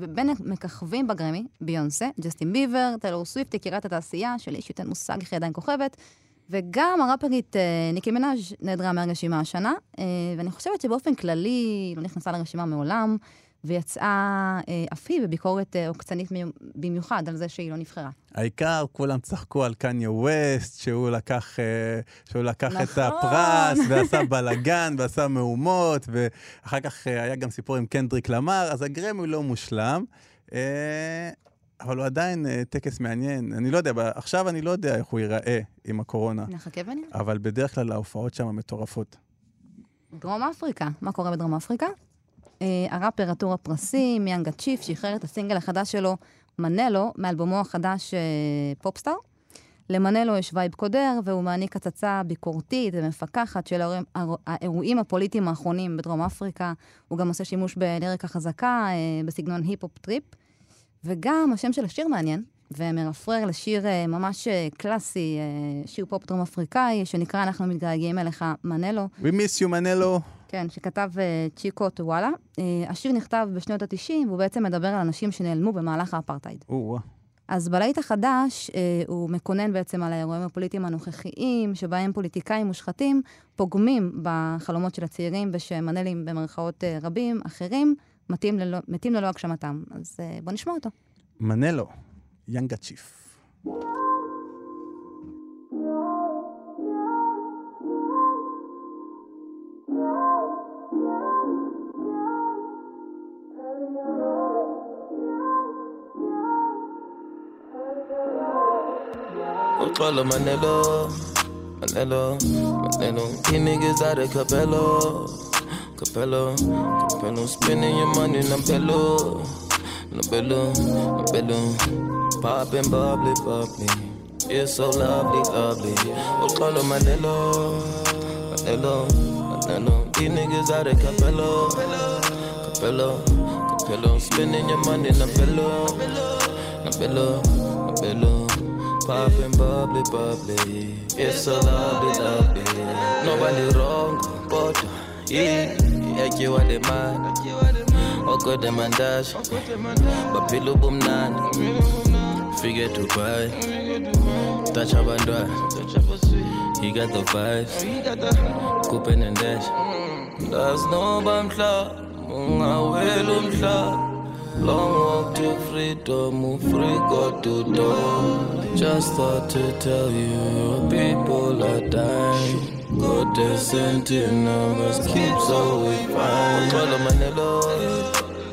בין המככבים בגרמי, ביונסה, ג'סטין ביבר, טיילור סוויפט, יקירת התעשייה, שלי אישית אין מושג איך היא עדיין כוכבת, וגם הראפרית אה, ניקי מנאז' נעדרה מהרשימה השנה, אה, ואני חושבת שבאופן כללי לא נכנסה לרשימה מעולם, ויצאה אה, אף היא בביקורת אה, עוקצנית מי- במיוחד על זה שהיא לא נבחרה. העיקר, כולם צחקו על קניה ווסט, שהוא לקח, אה, שהוא לקח את נכון. הפרס, ועשה בלאגן, ועשה מהומות, ואחר כך היה גם סיפור עם קנדריק למר, אז הגרמי לא מושלם. אבל הוא עדיין טקס מעניין. אני לא יודע, עכשיו אני לא יודע איך הוא ייראה עם הקורונה, נחכה ונראה. אבל בדרך כלל ההופעות שם מטורפות. דרום אפריקה, מה קורה בדרום אפריקה? אה, הראפר עטור הפרסים, יאנגה צ'יף, שחרר את הסינגל החדש שלו, מנלו, מאלבומו החדש אה, פופסטאר. למנלו יש vibe קודר, והוא מעניק הצצה ביקורתית ומפקחת של האירועים- האיר- האירועים הפוליטיים האחרונים בדרום אפריקה. הוא גם עושה שימוש בליריקה חזקה, אה, בסגנון היפ-הופ trap. וגם השם של השיר מעניין, ומרפרר לשיר ממש קלאסי, שיר פופ דרום אפריקאי, שנקרא "אנחנו מתגעגעים אליך, מנלו". We miss you, מנלו. כן, שכתב אה, צ'יקו טוואלה. אה, השיר נכתב בשנות ה-90, והוא בעצם מדבר על אנשים שנעלמו במהלך האפרטהייד. או, אז בלהיט החדש, אה, הוא מקונן בעצם על האירועים הפוליטיים הנוכחיים, שבהם פוליטיקאים מושחתים פוגמים בחלומות של הצעירים ושמנלים במרכאות אה, רבים אחרים, מתים ללא, מתים ללא הגשמתם. אז אה, בוא נשמע אותו. מנלו, יאנגה צ'יף. Oxolo Manelo, Manelo, Manelo. These niggas out of Capello, Capello, Capello. Spending your money in Napello, Napello, Napello. Poppin' bubbly, bubbly. It's so lovely, lovely. Oh, Oxolo Manelo, Manelo, Manelo. These niggas out of Capello, Capello, Capello, spending your money in a. A pillow, a pillow. Popping bubbly, bubbly. It's so lovely, lovely. Nobody wrong, but yeah. Yakiwa demand. But pillow boom, bumnani. Figure to buy. Touch up and abandwa. He got the vibes. Coopin and dash. That's no bam club. Mungawelum club. Long walk to freedom, free, go to door. Just thought to tell you, people are dying. Go to sending numbers, keep so we fine. Call them Manelo,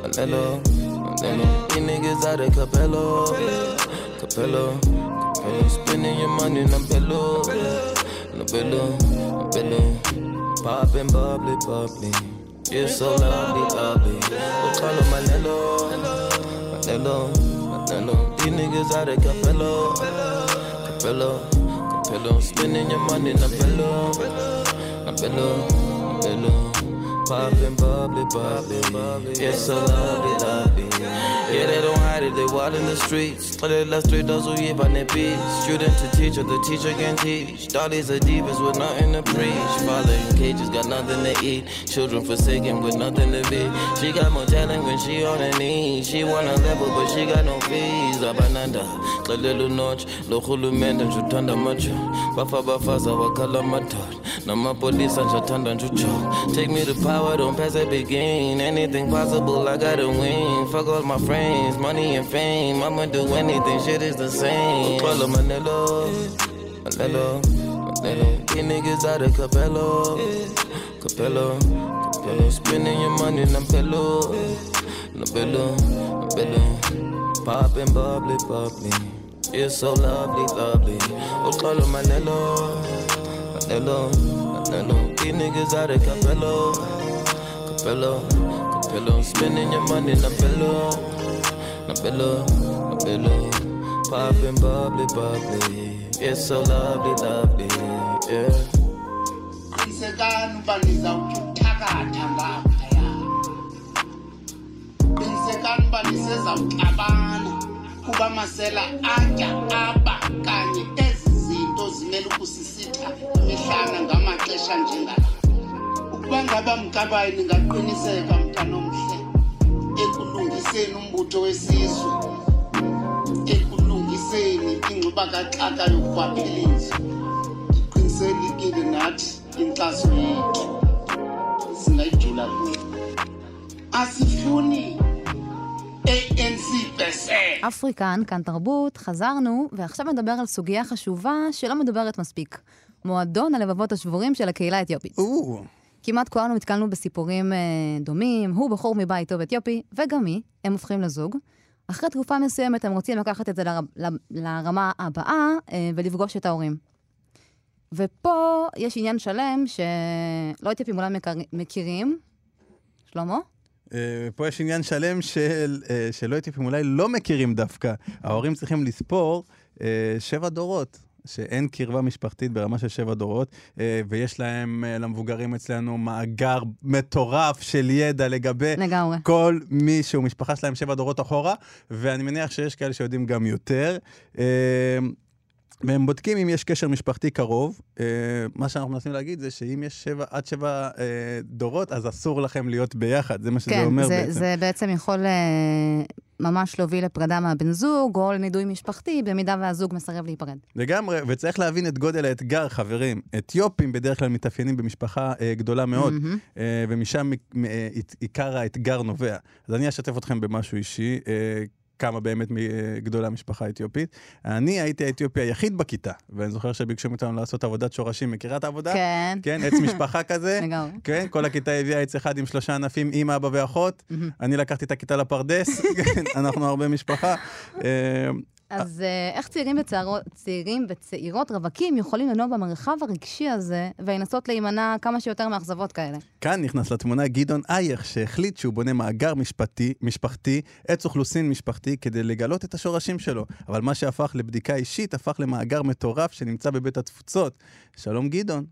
Manelo, Manelo. You niggas out of Capello, Capello, Capello. Spending your money in a pillow, in a pillow, a pillow. Popping bubbly, bubbly. You're so lovely, lovely. We call them Manelo, Manelo, Manelo. These niggas out of Capello, Capello, Capello. Spending your money in a pillow, a pillow, a pillow. Popping bubbly, bubbly. You're so lovely, lovely. Yeah, they don't hide it, they wild in the streets. But they left three dozen years on their beats. Student to teacher, the teacher can teach. Dollies are divas with nothing to preach. Father in cages, got nothing to eat. Children forsaken with nothing to be. She got more talent when she on her knees. She wanna level, but she got no fees. Abananda, Kalelu Noch, Lohulu Menda, Jutanda Macho. Bafa Bafaza, Wakala Matot. Nama police and Jatanda Jucho. Take me to power, don't pass that begin. Anything possible, I gotta win. Fuck all my friends, money and fame. I'ma do anything, shit is the same. Call him Manelo, Manelo, Manelo. These niggas out of Capello, Capello, Capello. Spending your money in a pillow, a pillow, a pillow. Popping bubbly, bubbly. It's so lovely, lovely. Oh, call him Manelo, Manelo, Manelo. These niggas out of Capello, Capello, Capello. Spending your money in a pillow, in a pillow, a pillow. Popping bubbly, bubbly. It's so lovely, lovely, yeah. kuba amasela atya aba kanye zinto zimele ukusisitha imihlana ngamaxesha njengala ukuba ngaba mkabayi ningaqiniseka mntanomhle ekulungiseni umbutho wesizwe ekulungiseni ingxubakaxaka yokurhwaphilizo ndiqinisekile nathi inkxaso yethu. Singayijula. Kuyo asifuni ANC bese אפריקן, כאן תרבות, חזרנו, ועכשיו נדבר על סוגיה חשובה שלא מדוברת מספיק. מועדון הלבבות השבורים של הקהילה האתיופית. או, כמעט כולנו נתקלנו בסיפורים אה, דומים, הוא בחור מבית טוב אתיופי, וגם היא, הם הופכים לזוג. אחרי תקופה מסוימת הם רוצים לקחת את זה לר... ל- לרמה הבאה אה, ולפגוש את ההורים. ופה יש עניין שלם שלא אתיופים אולי מכר... מכירים. שלמה? אה, פה יש עניין שלם של, אה, שלא אתיופים אולי לא מכירים דווקא. ההורים צריכים לספור אה, שבע דורות. שאין קרבה משפחתית ברמה של שבע דורות, ויש להם, למבוגרים אצלנו, מאגר מטורף של ידע לגבי לגמרי. כל מי שהוא משפחה שלהם שבע דורות אחורה, ואני מניח שיש כאלה שיודעים גם יותר. והם בודקים אם יש קשר משפחתי קרוב. אה, מה שאנחנו מנסים להגיד זה שאם יש שבע, עד שבע אה, דורות, אז אסור לכם להיות ביחד, זה מה שזה כן, אומר זה, בעצם. זה בעצם יכול אה, ממש להוביל לפרידה מהבן זוג, או לנידוי משפחתי, במידה והזוג מסרב להיפרד. לגמרי, וצריך להבין את גודל האתגר, חברים. אתיופים בדרך כלל מתאפיינים במשפחה אה, גדולה מאוד, מהמם. אה, ומשם אה, עיקר האתגר נובע. אז אני אשתף אתכם במשהו אישי. אה, כמה באמת אה, גדולה המשפחה האתיופית. אני הייתי האתיופי היחיד בכיתה, ואני זוכר שביקשו מאיתנו לעשות עבודת שורשים. מכירה את העבודה? כן, כן, עץ משפחה כזה. לגמרי. כן, כל הכיתה הביאה עץ אחד עם שלושה ענפים, אמא, אבא ואחות. אני לקחתי את הכיתה לפרדס, כן, אנחנו הרבה משפחה. אז אה, איך צעירים, וצעירות, צעירים וצעירות רווקים יכולים לנוע במרחב הרגשי הזה ולנסות להימנע כמה שיותר מאכזבות כאלה? כאן נכנס לתמונה גדעון אייך, שהחליט שהוא בונה מאגר משפטי, משפחתי, עץ אוכלוסין משפחתי, כדי לגלות את השורשים שלו. אבל מה שהפך לבדיקה אישית, הפך למאגר מטורף שנמצא בבית התפוצות. שלום גדעון,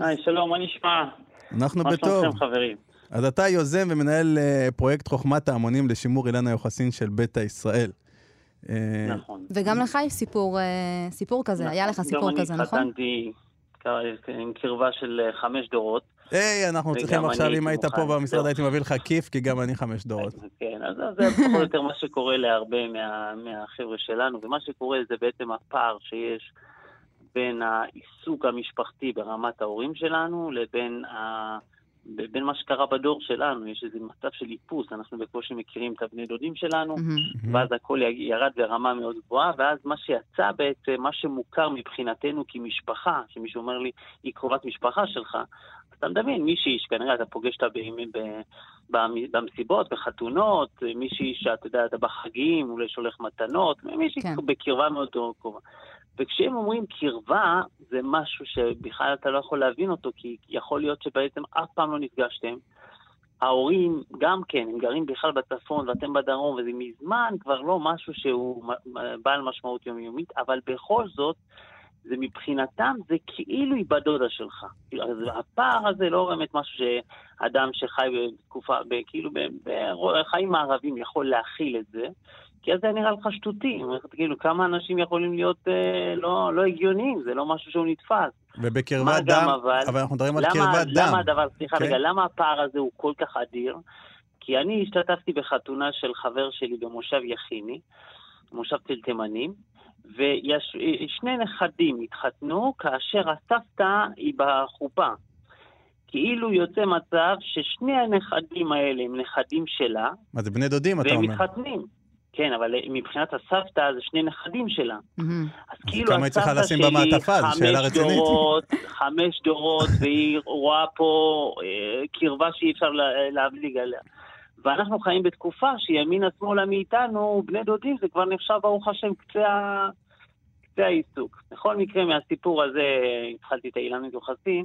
היי, שלום, מה נשמע? אנחנו מה בטוב. שלומכם, חברים? אז אתה יוזם ומנהל אה, פרויקט חוכמת ההמונים לשימור אילן היוחסין של ביתא ישראל. אה, נכון. וגם לך יש סיפור, אה, סיפור כזה, היה לך סיפור כזה, גם נכון? אני התחתנתי עם קרבה של אה, חמש דורות. היי, אנחנו צריכים עכשיו, אם היית פה. במשרד. הייתי מביא לך כיף, כי גם אני חמש דורות. כן, אז אז זה פחות או יותר מה שקורה להרבה מה, מהחבר'ה שלנו, ומה שקורה זה בעצם הפער שיש בין העיסוק המשפחתי ברמת ההורים שלנו לבין ה... בין מה שקרה בדור שלנו, יש איזה מצב של איפוס, אנחנו בקושי מכירים את הבני דודים שלנו, מהמם. ואז הכל ירד ברמה מאוד גבוהה, ואז מה שיצא בעצם, מה שמוכר מבחינתנו כמשפחה, שמישהו אומר לי, היא קרובת משפחה שלך, אז אתה מדמיין מישהי שכנראה אתה פוגש אותה בימים- ב- במ- במסיבות, בחתונות, מישהי שאתה יודע, אתה בחגים, אולי שולח מתנות, מישהי כן. בקרבה מאוד קרובה. וכשהם אומרים קרבה, זה משהו שבכלל אתה לא יכול להבין אותו, כי יכול להיות שבעצם אף פעם לא נפגשתם. ההורים גם כן, הם גרים בכלל בצפון ואתם בדרום, וזה מזמן כבר לא משהו שהוא בעל משמעות יומיומית, אבל בכל זאת, זה מבחינתם, זה כאילו היא בדודה שלך. כאילו, אז הפער הזה לא באמת משהו שאדם שחי בתקופה, כאילו בחיים מערבים יכול להכיל את זה, כי אז זה נראה לך שטותי. כאילו, כמה אנשים יכולים להיות אה, לא, לא הגיוניים, זה לא משהו שהוא נתפס. ובקרבת גם דם, אבל- אבל אנחנו מדברים על קרבת דם. למה הדבר, סליחה כן. רגע, למה הפער הזה הוא כל כך אדיר? כי אני השתתפתי בחתונה של חבר שלי במושב יכיני, מושב תל תימנים, ושני נכדים התחתנו כאשר הסבתא היא בחופה. כאילו יוצא מצב ששני הנכדים האלה הם נכדים שלה, מה זה בני דודים, אתה והם אומר? מתחתנים. כן, אבל מבחינת הסבתא זה שני נכדים שלה. מהמם. אז כאילו כמה היא צריכה הסבתא לשים שלי, במעטפה? זו שאלה חמש רצינית. דורות, חמש דורות, והיא רואה פה אה, קרבה שאי אפשר לה- להבליג עליה. ואנחנו חיים בתקופה שימינה שמאלה מאיתנו, בני דודים, זה כבר נחשב, ברוך השם, קצה, קצה העיסוק. בכל מקרה, מהסיפור הזה התחלתי את האילנות יוחסין,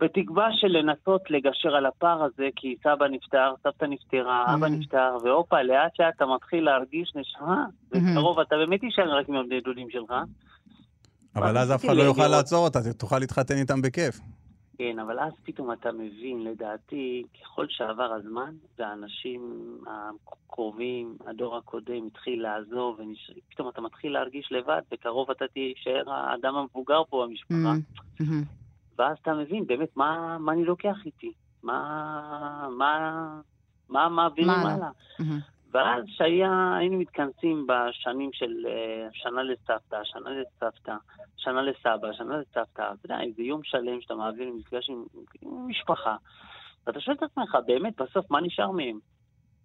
בתקווה של לנסות לגשר על הפער הזה, כי סבא נפטר, סבתא נפטרה, אבא Mhm. נפטר, והופה, לאט לאט אתה מתחיל להרגיש נשמה, Mhm. בקרוב אתה באמת תישאר רק עם הבני דודים שלך. אבל אז אף אחד לא יוכל. לעצור אותה, תוכל להתחתן איתם בכיף. כן, אבל אז פתאום אתה מבין, לדעתי, ככל שעבר הזמן, והאנשים הקרובים, הדור הקודם התחיל לעזוב, ופתאום אתה מתחיל להרגיש לבד, בקרוב אתה תישאר האדם המבוגר פה במשפחה. מהמם. ואז אתה מבין באמת מה, מה אני לוקח איתי, מה, מה, מה מעבירים הלאה? ואז שהיינו מתכנסים בשנים של אה, שנה לסבתא, שנה לסבתא, שנה לסבא, שנה לסבתא, אתה יודע, איזה יום שלם שאתה מעביר מפגש עם, עם משפחה, ואתה שואל את עצמך, באמת, בסוף, מה נשאר מהם?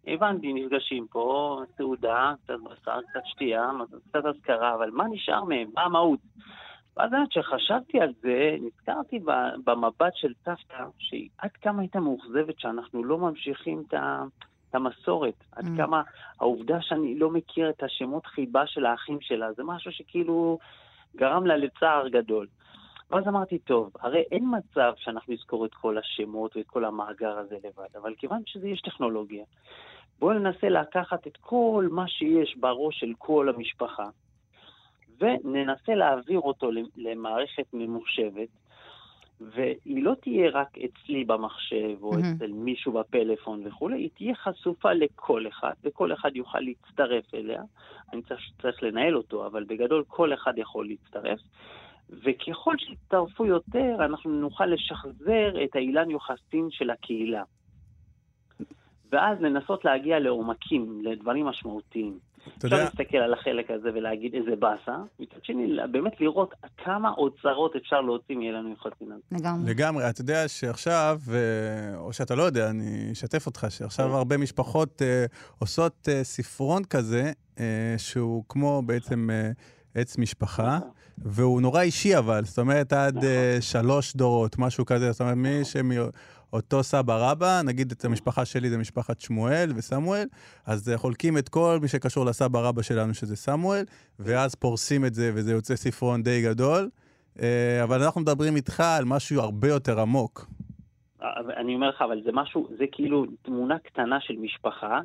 הבנתי, נפגשים פה, סעודה, קצת בשר, קצת שתייה, קצת אזכרה, אבל מה נשאר מהם? מה המהות? ואז באמת, כשחשבתי על זה, נזכרתי במבט של סבתא, שהיא עד כמה הייתה מאוכזבת שאנחנו לא ממשיכים את ה... את המסורת, עד Mm. כמה העובדה שאני לא מכיר את השמות חיבה של האחים שלה, זה משהו שכאילו גרם לה לצער גדול. ואז אמרתי, טוב, הרי אין מצב שאנחנו נזכור את כל השמות ואת כל המאגר הזה לבד, אבל כיוון שזה יש טכנולוגיה, בואו ננסה לקחת את כל מה שיש בראש של כל המשפחה, וננסה להעביר אותו למערכת ממוחשבת, והיא לא תהיה רק אצלי במחשב או מהמם. אצל מישהו בפלאפון וכולי, היא תהיה חשופה לכל אחד, וכל אחד יוכל להצטרף אליה. אני צריך, צריך לנהל אותו, אבל בגדול כל אחד יכול להצטרף. וככל שיצטרפו יותר, אנחנו נוכל לשחזר את האילן יוחסין של הקהילה. ואז לנסות להגיע לעומקים, לדברים משמעותיים. אתה אפשר יודע, להסתכל על החלק הזה ולהגיד איזה באסה, מצד שני, באמת לראות כמה אוצרות אפשר להוציא יוחסין הזה. לגמרי. לגמרי, אתה יודע שעכשיו, אה, או שאתה לא יודע, אני אשתף אותך, שעכשיו כן. הרבה משפחות אה, עושות אה, ספרון כזה, אה, שהוא כמו בעצם אה, עץ משפחה, והוא נורא אישי אבל, זאת אומרת עד נכון. אה, שלוש דורות, משהו כזה, זאת אומרת מי שמאותו סבא רבא, נגיד את המשפחה שלי זה משפחת שמואל וסמואל, אז אה, חולקים את כל מי שקשור לסבא רבא שלנו שזה סמואל, ואז פורסים את זה וזה יוצא ספרון די גדול. אה, אבל אנחנו מדברים איתך על משהו הרבה יותר עמוק. אבל אני אומר לך, אבל זה משהו, זה כאילו תמונה קטנה של משפחה,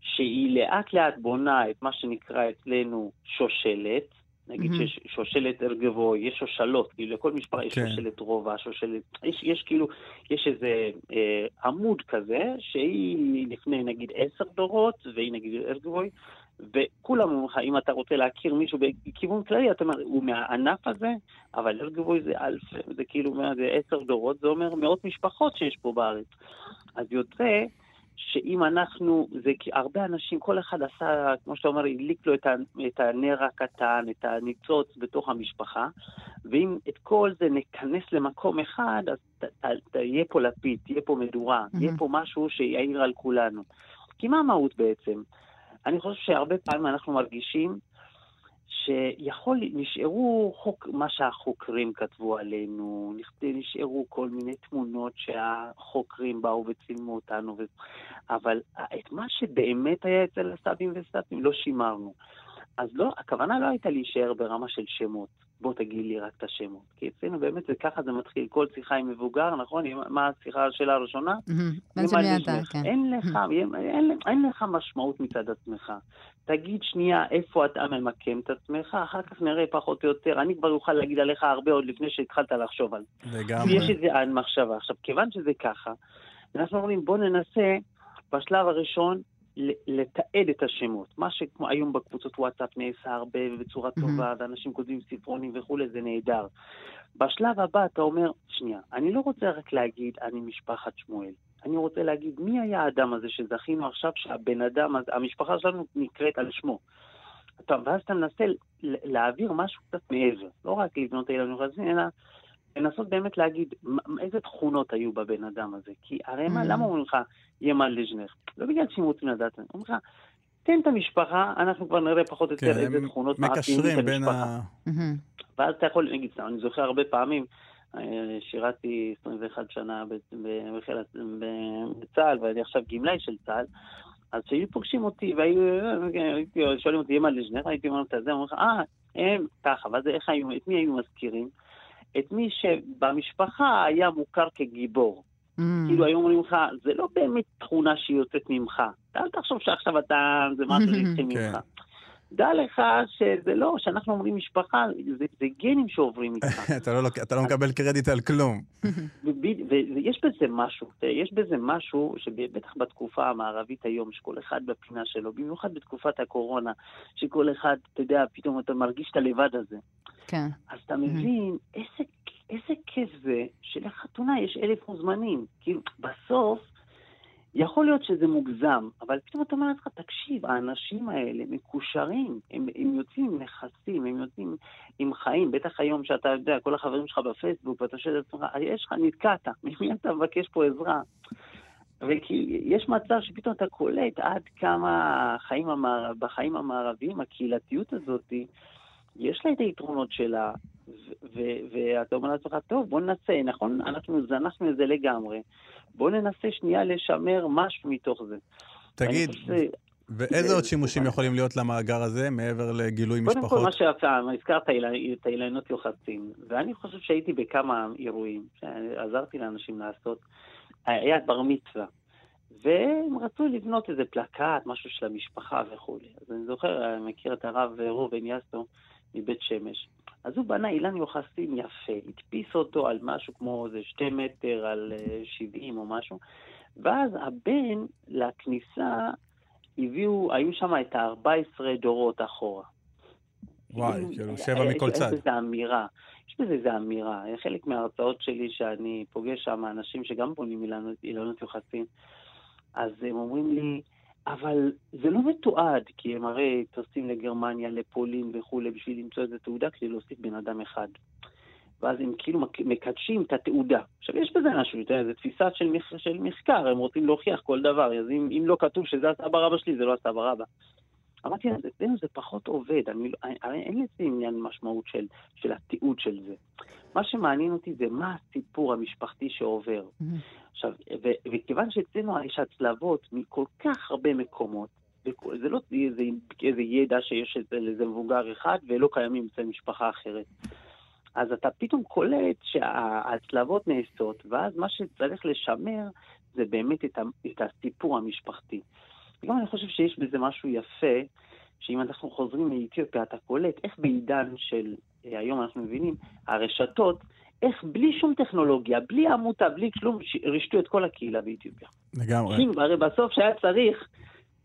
שהיא לאט לאט בונה את מה שנקרא אצלנו שושלת, נגיד מהמם. שיש שושלת ארגבוי, יש שושלות, כאילו לכל משפחה יש כן. שושלת רובע, שושלת... יש, יש כאילו, יש איזה אה, עמוד כזה, שהיא לפני נגיד עשר דורות, והיא נגיד ארגבוי, וכולם אומרים לך, אם אתה רוצה להכיר מישהו בכיוון כללי, אתה אומר, הוא מהענף הזה, אבל ארגבוי זה אלף, זה כאילו, זה עשר דורות, זה אומר מאות משפחות שיש פה בארץ. אז יוצא שאם אנחנו, זה כי הרבה אנשים, כל אחד עשה, כמו שאתה אומר, הדליק לו את, הנר הקטן, את הניצוץ בתוך המשפחה, ואם את כל זה נכנס למקום אחד, אז ת, ת, ת, יהיה פה לפיד, תהיה פה מדורה, מהמם. יהיה פה משהו שיעיר על כולנו. כי מה המהות בעצם? אני חושב שהרבה פעמים אנחנו מרגישים שיכול, נשארו חוק, מה שהחוקרים כתבו עלינו, נשארו כל מיני תמונות שהחוקרים באו וצילמו אותנו, ו... אבל את מה שבאמת היה אצל הסבים וסבים לא שימרנו. אז לא, הכוונה לא הייתה להישאר ברמה של שמות. בוא תגיד לי רק את השמות. כי אצלנו באמת זה ככה זה מתחיל, כל שיחה עם מבוגר, נכון? מה השיחה השאלה הראשונה? אתה. כן. אין לך, אין, אין, אין לך משמעות מצד עצמך. תגיד שנייה איפה אתה ממקם את עצמך, אחר כך נראה פחות או יותר. אני כבר אוכל להגיד עליך הרבה עוד לפני שהתחלת לחשוב על זה. לגמרי. יש איזה מחשבה. עכשיו, כיוון שזה ככה, אנחנו אומרים, בוא ננסה בשלב הראשון לתעד את השמות. מה שכמו היום בקבוצות וואטסאפ נעשה הרבה ובצורה. טובה, ואנשים כותבים ספרונים וכולי, זה נהדר. בשלב הבא אתה אומר, שנייה, אני לא רוצה רק להגיד, אני משפחת שמואל. אני רוצה להגיד, מי היה האדם הזה שזכינו עכשיו שהבן אדם, המשפחה שלנו נקראת על שמו. אתה, ואז אתה מנסה להעביר משהו קצת מעבר. לא רק לבנות הילדים אלא לנסות באמת להגיד איזה תכונות היו בבן אדם הזה. כי הרי מה, Mm. למה אומרים לך, ימל לז'נר? לא בגלל שהם רוצים לדעת, אומרים לך, תן את המשפחה, אנחנו כבר נראה פחות או יותר כן, איזה הם תכונות מקשרים את בין המשפחה. ה... מהמם. ואז אתה יכול, נגיד, אני זוכר הרבה פעמים, אה, שירתי 21 שנה ב- ב- בחיל הס- ב- בצה"ל, ואני עכשיו גמלאי של צה"ל, אז כשהיו פוגשים אותי, והיו שואלים אותי, אמא לז'נר, הייתי אומר את זה, אומרים לך, אה, הם ככה, ואז איך היו, את מי היו מזכירים? את מי שבמשפחה היה מוכר כגיבור. מהמם. כאילו היו אומרים לך, זה לא באמת תכונה שהיא יוצאת ממך. אל תחשוב שעכשיו אתה, זה משהו כן. ממך. דע לך שזה לא, שאנחנו אומרים משפחה, זה, זה גנים שעוברים איתך. אתה לא אתה לא מקבל קרדיט על כלום. ויש בזה משהו, תראה, יש בזה משהו שבטח בתקופה המערבית היום, שכל אחד בפינה שלו, במיוחד בתקופת הקורונה, שכל אחד, אתה יודע, פתאום אתה מרגיש את הלבד הזה. כן. אז אתה מבין איזה, איזה כיף זה שלחתונה יש אלף מוזמנים. כאילו, בסוף, יכול להיות שזה מוגזם, אבל פתאום אתה אומר לעצמך, תקשיב, האנשים האלה מקושרים, הם, הם יוצאים עם נכסים, הם יוצאים עם חיים. בטח היום שאתה יודע, כל החברים שלך בפייסבוק, ואתה שואל את עצמך, יש לך, נתקעת, ממי אתה מבקש פה עזרה? וכי יש מצב שפתאום אתה קולט עד כמה החיים המערב, בחיים המערביים, הקהילתיות הזאת, יש לה את היתרונות שלה, ואתה אומר לעצמך, טוב, בוא ננסה, נכון? אנחנו זנחנו את זה לגמרי. בוא ננסה שנייה לשמר משהו מתוך זה. תגיד, ואיזה עוד שימושים יכולים להיות למאגר הזה, מעבר לגילוי קודם כל, משפחות? מה שאתה הזכרת, את האילנות יוחסין, ואני חושב שהייתי בכמה אירועים, שעזרתי לאנשים לעשות, היה בר מצווה, והם רצו לבנות איזה פלקט, משהו של המשפחה וכולי. אז אני זוכר, אני מכיר את הרב ראובן יאסו מבית שמש. אז הוא בנה אילן יוחסין יפה, הדפיס אותו על משהו כמו איזה שתי מטר על אה, 70 או משהו, ואז הבן לכניסה הביאו, היו שם את ה-14 דורות אחורה. וואי, כאילו, כאילו, יש- שבע יש- מכל צד. יש בזה אמירה, יש בזה איזה אמירה. חלק מההרצאות שלי שאני פוגש שם אנשים שגם בונים אילנות יוחסין, אז הם אומרים לי, אבל זה לא מתועד, כי הם הרי טסים לגרמניה, לפולין וכולי, בשביל למצוא איזה תעודה כדי להוסיף בן אדם אחד. ואז הם כאילו מק- מקדשים את התעודה. עכשיו, יש בזה משהו, אתה יודע, זו תפיסה של, מח... של מחקר, הם רוצים להוכיח כל דבר, אז אם, אם לא כתוב שזה הסבא רבא שלי, זה לא הסבא רבא. אמרתי אצלנו זה פחות עובד, אני, לא- הרי אין לזה עניין משמעות של, של התיעוד של זה. מה שמעניין אותי זה מה הסיפור המשפחתי שעובר. מהמם. עכשיו, ו- וכיוון שאצלנו יש הצלבות מכל כך הרבה מקומות, זה לא איזה, איזה ידע שיש אצל איזה מבוגר אחד ולא קיימים אצל משפחה אחרת. אז אתה פתאום קולט שההצלבות נעשות, ואז מה שצריך לשמר זה באמת את, ה- את הסיפור המשפחתי. וגם אני חושב שיש בזה משהו יפה, שאם אנחנו חוזרים מאתיופיה, אתה קולט איך בעידן של, אה, היום אנחנו מבינים, הרשתות, איך בלי שום טכנולוגיה, בלי עמותה, בלי כלום, רישתו את כל הקהילה באתיופיה. לגמרי. אם, הרי בסוף שהיה צריך,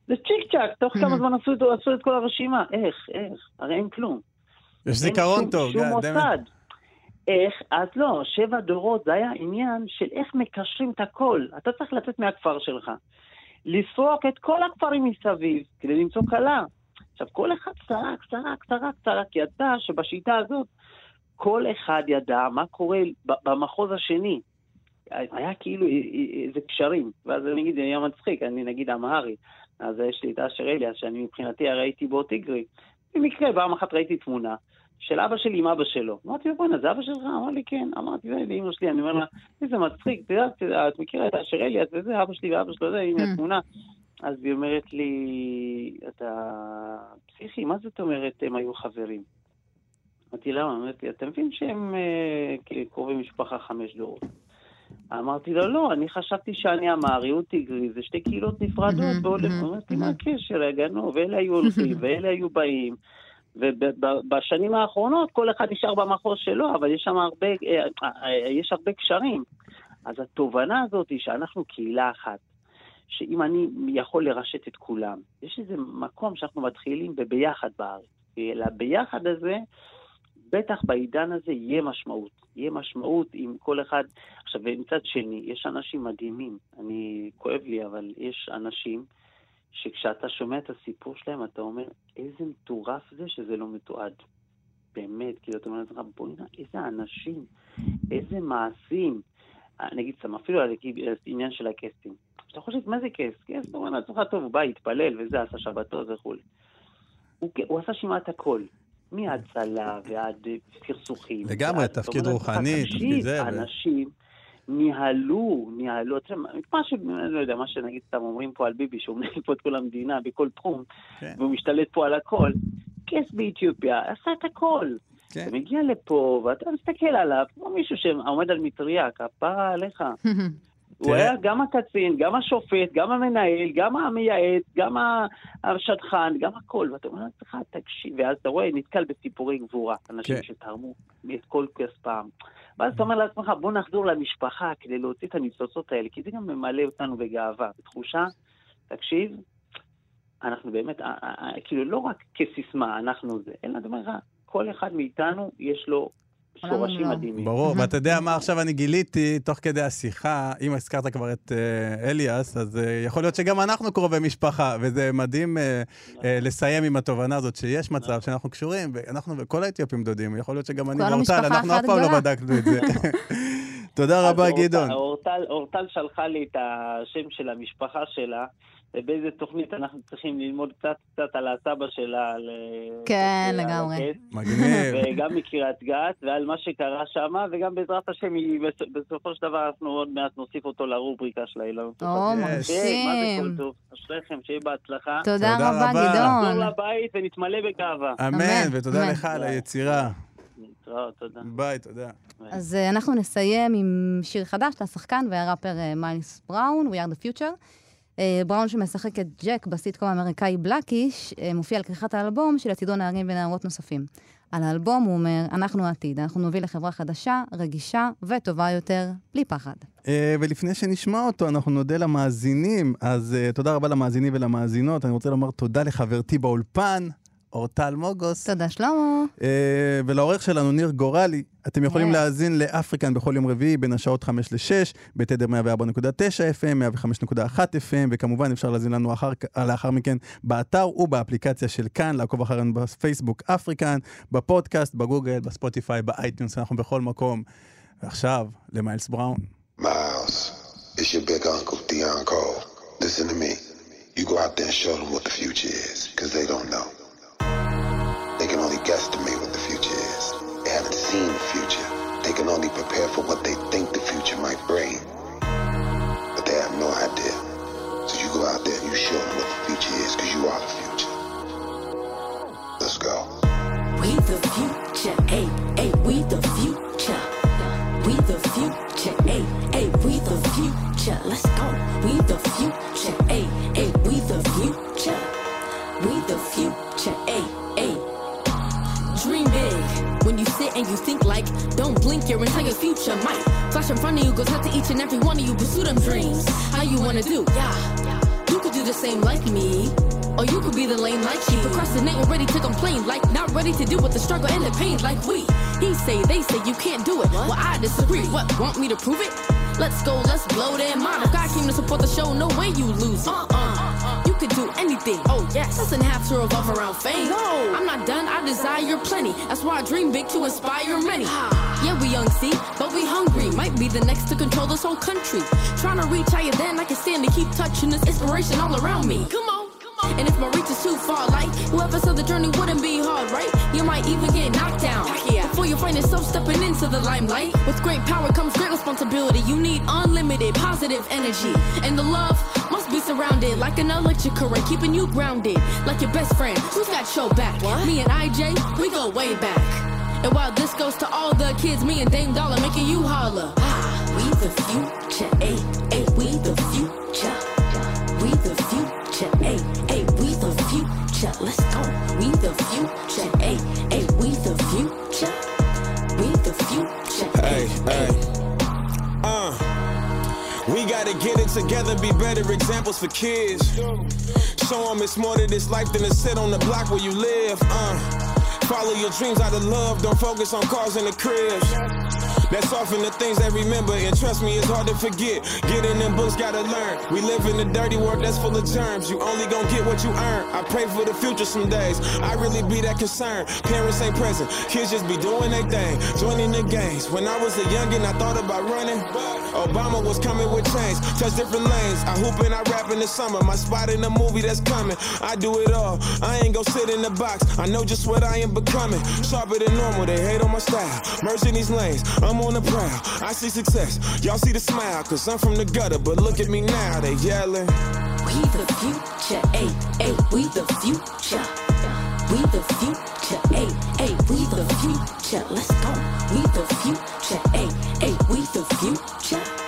זה צ'יק צ'אק, תוך כמה זמן עשו, עשו את כל הרשימה. איך, איך? הרי אין כלום. יש זיכרון טוב. שום. מוסד. איך, אז לא, שבע דורות זה היה עניין של איך מקשרים את הכל. אתה צריך לצאת מהכפר שלך. לסרוק את כל הכפרים מסביב כדי למצוא כלה. עכשיו, כל אחד סרק, סרק, סרק, סרק, ידע שבשיטה הזאת כל אחד ידע מה קורה במחוז השני. היה כאילו איזה קשרים, ואז אני אגיד, היה מצחיק, אני נגיד אמהרי, אז יש לי את אשר אליאס, שאני מבחינתי הרי הייתי בו טיגרי. במקרה, פעם אחת ראיתי תמונה של אבא שלי עם אבא שלו. אמרתי לו, בואנה, זה אבא שלך? אמר לי, כן. אמרתי, זה לאמא שלי, אני אומר לה, איזה מצחיק, את יודעת, את מכירה את אשר אליאס וזה, אבא שלי ואבא שלו, זה, הנה התמונה. אז היא אומרת לי, אתה פסיכי, מה זאת אומרת הם היו חברים? אמרתי, למה? אמרתי, אתה מבין שהם אה, כ- קרובי משפחה חמש דורות. אמרתי לו, לא, אני חשבתי שאני אמרי, הוא טיגרי, זה שתי קהילות נפרדות. בעולם. אמרתי, מה הקשר? הגנו, ואלה היו הולכים, ואלה היו באים. ובשנים האחרונות כל אחד נשאר במחוז שלו, אבל יש שם הרבה, אה, יש הרבה קשרים. אז התובנה הזאת היא שאנחנו קהילה אחת, שאם אני יכול לרשת את כולם, יש איזה מקום שאנחנו מתחילים בביחד בארץ. לביחד הזה, בטח בעידן הזה יהיה משמעות. יהיה משמעות עם כל אחד. עכשיו, ומצד שני, יש אנשים מדהימים. אני, כואב לי, אבל יש אנשים שכשאתה שומע את הסיפור שלהם, אתה אומר, איזה מטורף זה שזה לא מתועד. באמת, כאילו, אתה אומר לעצמך, בוא'נה, איזה אנשים, איזה מעשים. נגיד, סתם, אפילו על העניין של הקסטים. אתה חושב, מה זה קס? קס, אתה אומר לעצמך, טוב, הוא בא, התפלל וזה, עשה שבתות וכולי. הוא, הוא עשה כמעט הכל. מהצלה ועד אה, סכסוכים. לגמרי, תפקיד רוחני, תפקיד זה, אנשים ניהלו, ניהלו, מה ש... לא יודע, מה שנגיד סתם אומרים פה על ביבי, שהוא מנהל פה את כל המדינה בכל תחום, כן. והוא משתלט פה על הכל. קס באתיופיה עשה את הכל. כן. אתה מגיע לפה, ואתה מסתכל עליו, כמו מישהו שעומד על מטריה, כפרה עליך. הוא היה גם הקצין, גם השופט, גם המנהל, גם המייעץ, גם השדכן, גם הכל. ואתה אומר לעצמך, תקשיב, ואז אתה רואה, נתקל בסיפורי גבורה, אנשים כן. שתרמו את כל כספם. ואז אתה אומר לעצמך, בוא נחזור למשפחה כדי להוציא את הניצוצות האלה, כי זה גם ממלא אותנו בגאווה, בתחושה, תקשיב, אנחנו באמת, אה, אה, אה, כאילו לא רק כסיסמה, אנחנו זה, אלא אתה אומר לך, כל אחד מאיתנו יש לו שורשים. מדהימים. ברור, ואתה יודע מה עכשיו אני גיליתי, תוך כדי השיחה, אם הזכרת כבר את אה, אליאס, אז אה, יכול להיות שגם אנחנו קרובי משפחה, וזה מדהים אה, אה, לסיים עם התובנה הזאת, שיש מצב שאנחנו קשורים, ואנחנו וכל האתיופים דודים, יכול להיות שגם אני ואורטל, אנחנו אף פעם לא. בדקנו את זה. תודה רבה, גדעון. אורטל, אורטל שלחה לי את השם של המשפחה שלה, ובאיזה תוכנית אנחנו צריכים ללמוד קצת קצת על הסבא שלה. על, כן, על לגמרי. מגניב. וגם מקריית גת, ועל מה שקרה שם, וגם בעזרת השם, היא- בס- בסופו של דבר אנחנו עוד מעט נוסיף אותו לרובריקה של האילנות. או, מה זה מרשים. כל טוב? אשריכם, שיהיה בהצלחה. תודה תודה רבה, רבה. נחזור גדעון. לבית ונתמלא בגאווה. אמן, אמן, ותודה אמן. לך על היצירה. להתראות, תודה. ביי, תודה. אז אה, אנחנו נסיים עם שיר חדש לשחקן והראפר אה, מיילס בראון, We are the future. אה, בראון שמשחק את ג'ק בסיטקום האמריקאי בלאקיש, אה, מופיע על כריכת האלבום שלצידו נערים ונערות נוספים. על האלבום הוא אומר, אנחנו העתיד, אנחנו נוביל לחברה חדשה, רגישה וטובה יותר, בלי פחד. אה, ולפני שנשמע אותו, אנחנו נודה למאזינים. אז תודה רבה למאזינים ולמאזינות. אני רוצה לומר תודה לחברתי באולפן, אורטל מוגוס. תודה, שלמה. אה, ולעורך שלנו, ניר גורלי. אתם יכולים כן. להאזין לאפריקן בכל יום רביעי בין השעות 5 ל-6, בתדר 104.9 FM, 105.1 FM, וכמובן אפשר להאזין לנו אחר, לאחר מכן באתר ובאפליקציה של כאן, לעקוב אחרינו בפייסבוק אפריקן, בפודקאסט, בגוגל, בספוטיפיי, באייטיונס, אנחנו בכל מקום. ועכשיו, למיילס בראון. Miles, it's your big uncle, Dion Cole. Listen to me. You go out there and show them what the future is, because they don't know. Can only guesstimate what the future is. They haven't seen the future. They can only prepare for what they think the future might bring. But they have no idea. So you go out there and you show them what the future is, because you are the future. Let's go. We the future, ay, ay, we the future. We the future, ay, ay, we the future. Let's go. We the future, ay, ay, we the future. We the future, and you think like, don't blink, your entire future might flash in front of you. Goes out to each and every one of you, pursue them dreams. How you wanna do? Yeah, you could do the same like me. Or you could be the lame like you. procrastinate ready to complain, like not ready to deal with the struggle and the pain, like we. He say, they say you can't do it. Well, I disagree. What? Want me to prove it? Let's go, let's blow their mind. If God came to support the show, no way you lose. Uh uh. You could do anything. Oh yes, doesn't have to revolve around fame. No, I'm not done. I desire plenty. That's why I dream big to inspire many. Ah. Yeah, we young, see, but we hungry. Might be the next to control this whole country. Trying to reach higher than I can stand to keep touching this inspiration all around me. Come on. Come on. And if my reach is too far, like whoever said the journey wouldn't be hard, right? You might even get knocked down. Before you find yourself stepping into the limelight. With great power comes great responsibility. You need unlimited positive energy. And the love be surrounded like an electric current, keeping you grounded. Like your best friend, who's got your back? Me and IJ, we go way back. And while this goes to all the kids, me and Dame Dollar making you holler. Ah, we the future, ay, ay, we the future. We the future, ay, ay, we the future. Let's go. We the future, ay, ay, we the future. We the future, Hey, hey. Gotta get it together, be better examples for kids. Show them it's more to this life than to sit on the block where you live. Uh. Follow your dreams out of love, don't focus on cars and the cribs. That's often the things they remember, and trust me, it's hard to forget. Get in them books, gotta learn. We live in a dirty world that's full of germs. You only gon' get what you earn. I pray for the future some days. I really be that concerned. Parents ain't present, kids just be doing their thing, joining the gangs. When I was a youngin', I thought about running. Obama was coming with chains, touch different lanes. I hoop and I rap in the summer. My spot in the movie that's coming. I do it all. I ain't gon' sit in the box. I know just what I am becoming. Sharper than normal, they hate on my style. Merging these lanes, I'm on the prowl. I see success, y'all see the smile. Cause I'm from the gutter, but look at me now, they yelling. We the future, ay, ay, we the future. We the future, ay, ay, we the future. Let's go. We the future, ay, ay, we the future.